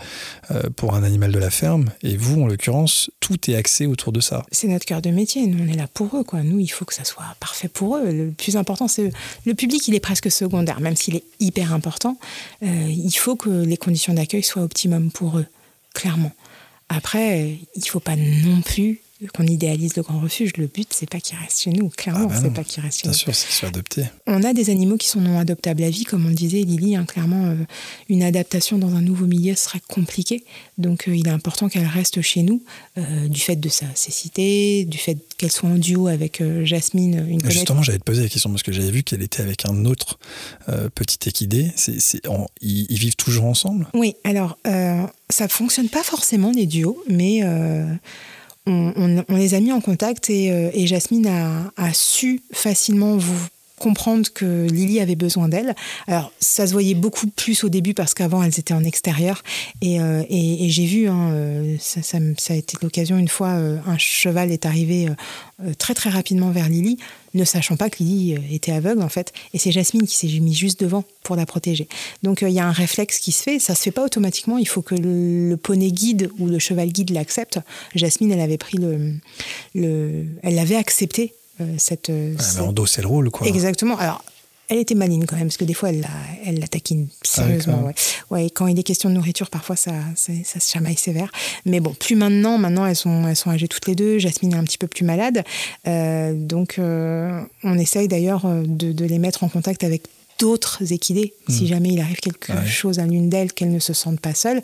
euh, pour un animal de la ferme. Et vous, en l'occurrence, tout est axé autour de ça. C'est notre cœur de métier. Nous, on est là pour eux. Quoi. Nous, il faut que ça soit parfait pour eux. Le plus important, c'est le public. Il est presque secondaire, même s'il est hyper important. Euh, il faut que les conditions d'accueil soient optimum pour eux, clairement. Après, il ne faut pas non plus qu'on idéalise le grand refuge. Le but, c'est pas qu'il reste chez nous. Clairement, ah ben c'est pas qu'il reste chez Bien nous. sûr, c'est qu'il soit adopté. On a des animaux qui sont non adoptables à vie, comme on le disait, Lily. Hein, clairement, euh, une adaptation dans un nouveau milieu serait compliquée. Donc, euh, il est important qu'elle reste chez nous, euh, du fait de sa cécité, du fait qu'elle soit en duo avec Jasmine, une. Justement, j'allais te poser la question parce que j'avais vu qu'elle était avec un autre petit équidé. Ils, ils, vivent toujours ensemble? Oui, alors, ça fonctionne pas forcément les duos, mais on, on, on, les a mis en contact et, euh, et Jasmine a, a, su facilement vous comprendre que Lily avait besoin d'elle. Alors, ça se voyait beaucoup plus au début parce qu'avant, elles étaient en extérieur. Et, euh, et, j'ai vu, hein, ça, ça, ça, a été l'occasion, une fois, euh, un cheval est arrivé euh, très très rapidement vers Lily, ne sachant pas que Lily était aveugle en fait. Et c'est Jasmine qui s'est mis juste devant pour la protéger. Donc il y a un réflexe qui se fait. Ça se fait pas automatiquement. Il faut que le, le poney guide ou le cheval guide l'accepte. Jasmine, elle avait pris le, le elle l'avait accepté cette. Elle avait endossé le rôle, quoi. Exactement. Alors, elle était maligne quand même, parce que des fois, elle la, elle la taquine sérieusement. Ah, ouais. ouais. quand il est question de nourriture, parfois, ça, ça, ça, se chamaille sévère. Mais bon, plus maintenant. Maintenant, elles sont, elles sont âgées toutes les deux. Jasmine est un petit peu plus malade. Euh, donc, euh, on essaye d'ailleurs de, de les mettre en contact avec d'autres équidés, mmh. si jamais il arrive quelque ouais. chose à l'une d'elles, qu'elles ne se sentent pas seules.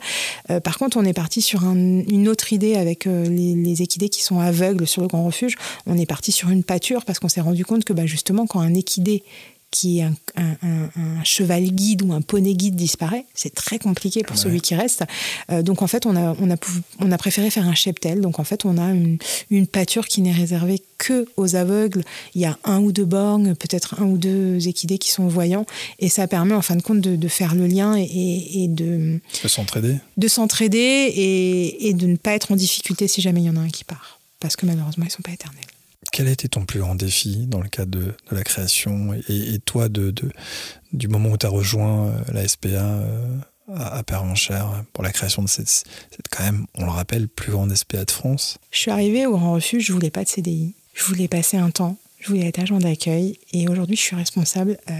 Euh, par contre, on est parti sur un, une autre idée avec euh, les, les, équidés qui sont aveugles sur le grand refuge. On est parti sur une pâture parce qu'on s'est rendu compte que bah, justement, quand un équidé qui est un, un, un, un, cheval guide ou un poney guide disparaît, c'est très compliqué pour ouais. celui qui reste. Euh, donc en fait, on a, on, a, on a préféré faire un cheptel. Donc en fait, on a une, une pâture qui n'est réservée que aux aveugles. Il y a un ou deux borgnes, peut-être un ou deux équidés qui sont voyants. Et ça permet en fin de compte de, de faire le lien et de... De s'entraider. De s'entraider et, et de ne pas être en difficulté si jamais il y en a un qui part. Parce que malheureusement, ils ne sont pas éternels. Quel a été ton plus grand défi dans le cadre de, la création et, toi, du moment où tu as rejoint la SPA euh, à, à Pervenchère pour la création de cette, quand même, on le rappelle, plus grande SPA de France? Je suis arrivée au Grand Refuge, je voulais pas de CDI. Je voulais passer un temps, je voulais être agent d'accueil et aujourd'hui, je suis responsable. Euh,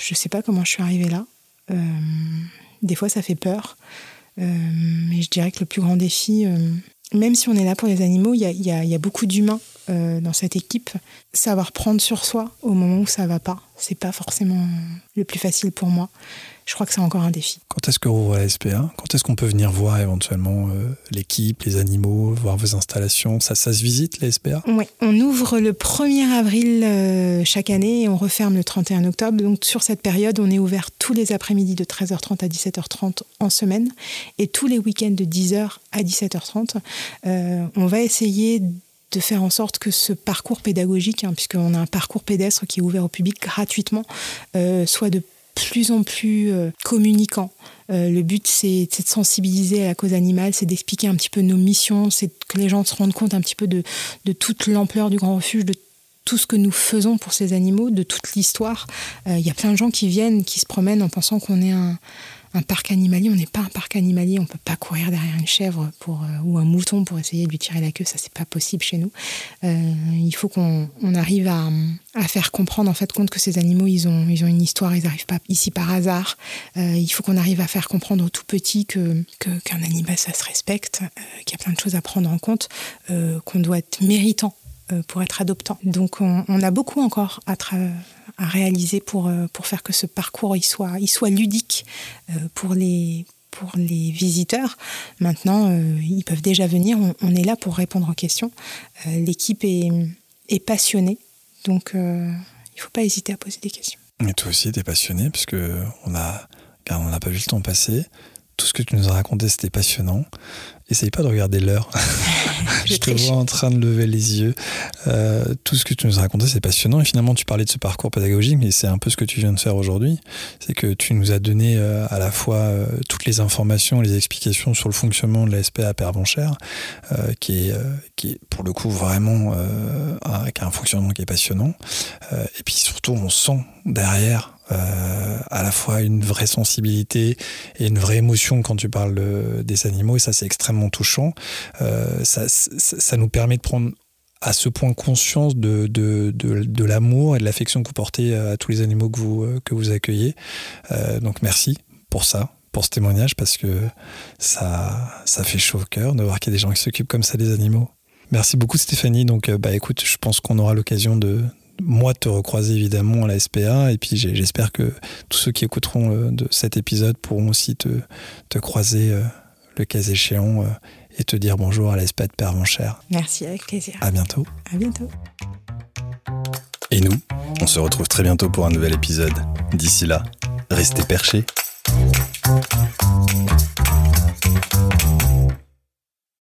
je sais pas comment je suis arrivée là. Euh, des fois, ça fait peur. Euh, mais je dirais que le plus grand défi, euh, même si on est là pour les animaux, il y a, beaucoup d'humains euh, dans cette équipe. Savoir prendre sur soi au moment où ça va pas, c'est pas forcément le plus facile pour moi. Je crois que c'est encore un défi. Quand est-ce que rouvre la SPA Quand est-ce qu'on peut venir voir éventuellement euh, l'équipe, les animaux, voir vos installations? Ça, ça se visite, la SPA Oui, on ouvre le 1er avril euh, chaque année et on referme le 31 octobre. Donc sur cette période, on est ouvert tous les après-midi de 13h30 à 17h30 en semaine et tous les week-ends de 10h à 17h30. Euh, on va essayer de faire en sorte que ce parcours pédagogique, hein, puisqu'on a un parcours pédestre qui est ouvert au public gratuitement, euh, soit de plus en plus communicants. le but, c'est de sensibiliser à la cause animale, c'est d'expliquer un petit peu nos missions, c'est que les gens se rendent compte un petit peu de, de toute l'ampleur du grand refuge, de tout ce que nous faisons pour ces animaux, de toute l'histoire. Il y a plein de gens qui viennent, qui se promènent en pensant qu'on est un, un parc animalier, on n'est pas un parc animalier, on peut pas courir derrière une chèvre euh, ou un mouton pour essayer de lui tirer la queue, ça c'est pas possible chez nous. Euh, il faut qu'on arrive à, faire comprendre en fait compte que ces animaux ils ont, ils ont une histoire, ils n'arrivent pas ici par hasard. Euh, il faut qu'on arrive à faire comprendre aux tout petits que qu'un animal ça se respecte, qu'il y a plein de choses à prendre en compte, qu'on doit être méritant pour être adoptant. Donc on, on a beaucoup encore à, à réaliser pour, euh, pour faire que ce parcours il soit, il soit ludique euh, pour les, pour les visiteurs. Maintenant, euh, ils peuvent déjà venir. On, est là pour répondre aux questions. L'équipe est, est, passionnée, donc il ne faut pas hésiter à poser des questions. Et toi aussi, tu es passionné, puisque on a, on n'a pas vu le temps passer. Tout ce que tu nous as raconté, c'était passionnant. Essaye pas de regarder l'heure. <laughs> <laughs> je te vois en train de lever les yeux. Euh, tout ce que tu nous as raconté, c'est passionnant. Et finalement, tu parlais de ce parcours pédagogique, mais c'est un peu ce que tu viens de faire aujourd'hui. C'est que tu nous as donné euh, à la fois euh, toutes les informations, les explications sur le fonctionnement de la SPA à Pervenchère, qui, est, qui est pour le coup vraiment avec un fonctionnement qui est passionnant. et puis surtout, on sent derrière euh, à la fois une vraie sensibilité et une vraie émotion quand tu parles des animaux, et ça c'est extrêmement touchant. Euh, ça, nous permet de prendre à ce point conscience de, l'amour et de l'affection que vous portez à tous les animaux que vous, que vous accueillez. Euh, donc merci pour ça, pour ce témoignage, parce que ça, ça fait chaud au cœur de voir qu'il y a des gens qui s'occupent comme ça des animaux. Merci beaucoup Stéphanie. Donc bah écoute, je pense qu'on aura l'occasion de, moi te recroiser évidemment à la SPA et puis j'espère que tous ceux qui écouteront de cet épisode pourront aussi te, te croiser euh, le cas échéant euh, et te dire bonjour à la SPA de Pervenchère. Merci, avec plaisir. À bientôt. À bientôt. Et nous, on se retrouve très bientôt pour un nouvel épisode. D'ici là, restez perchés.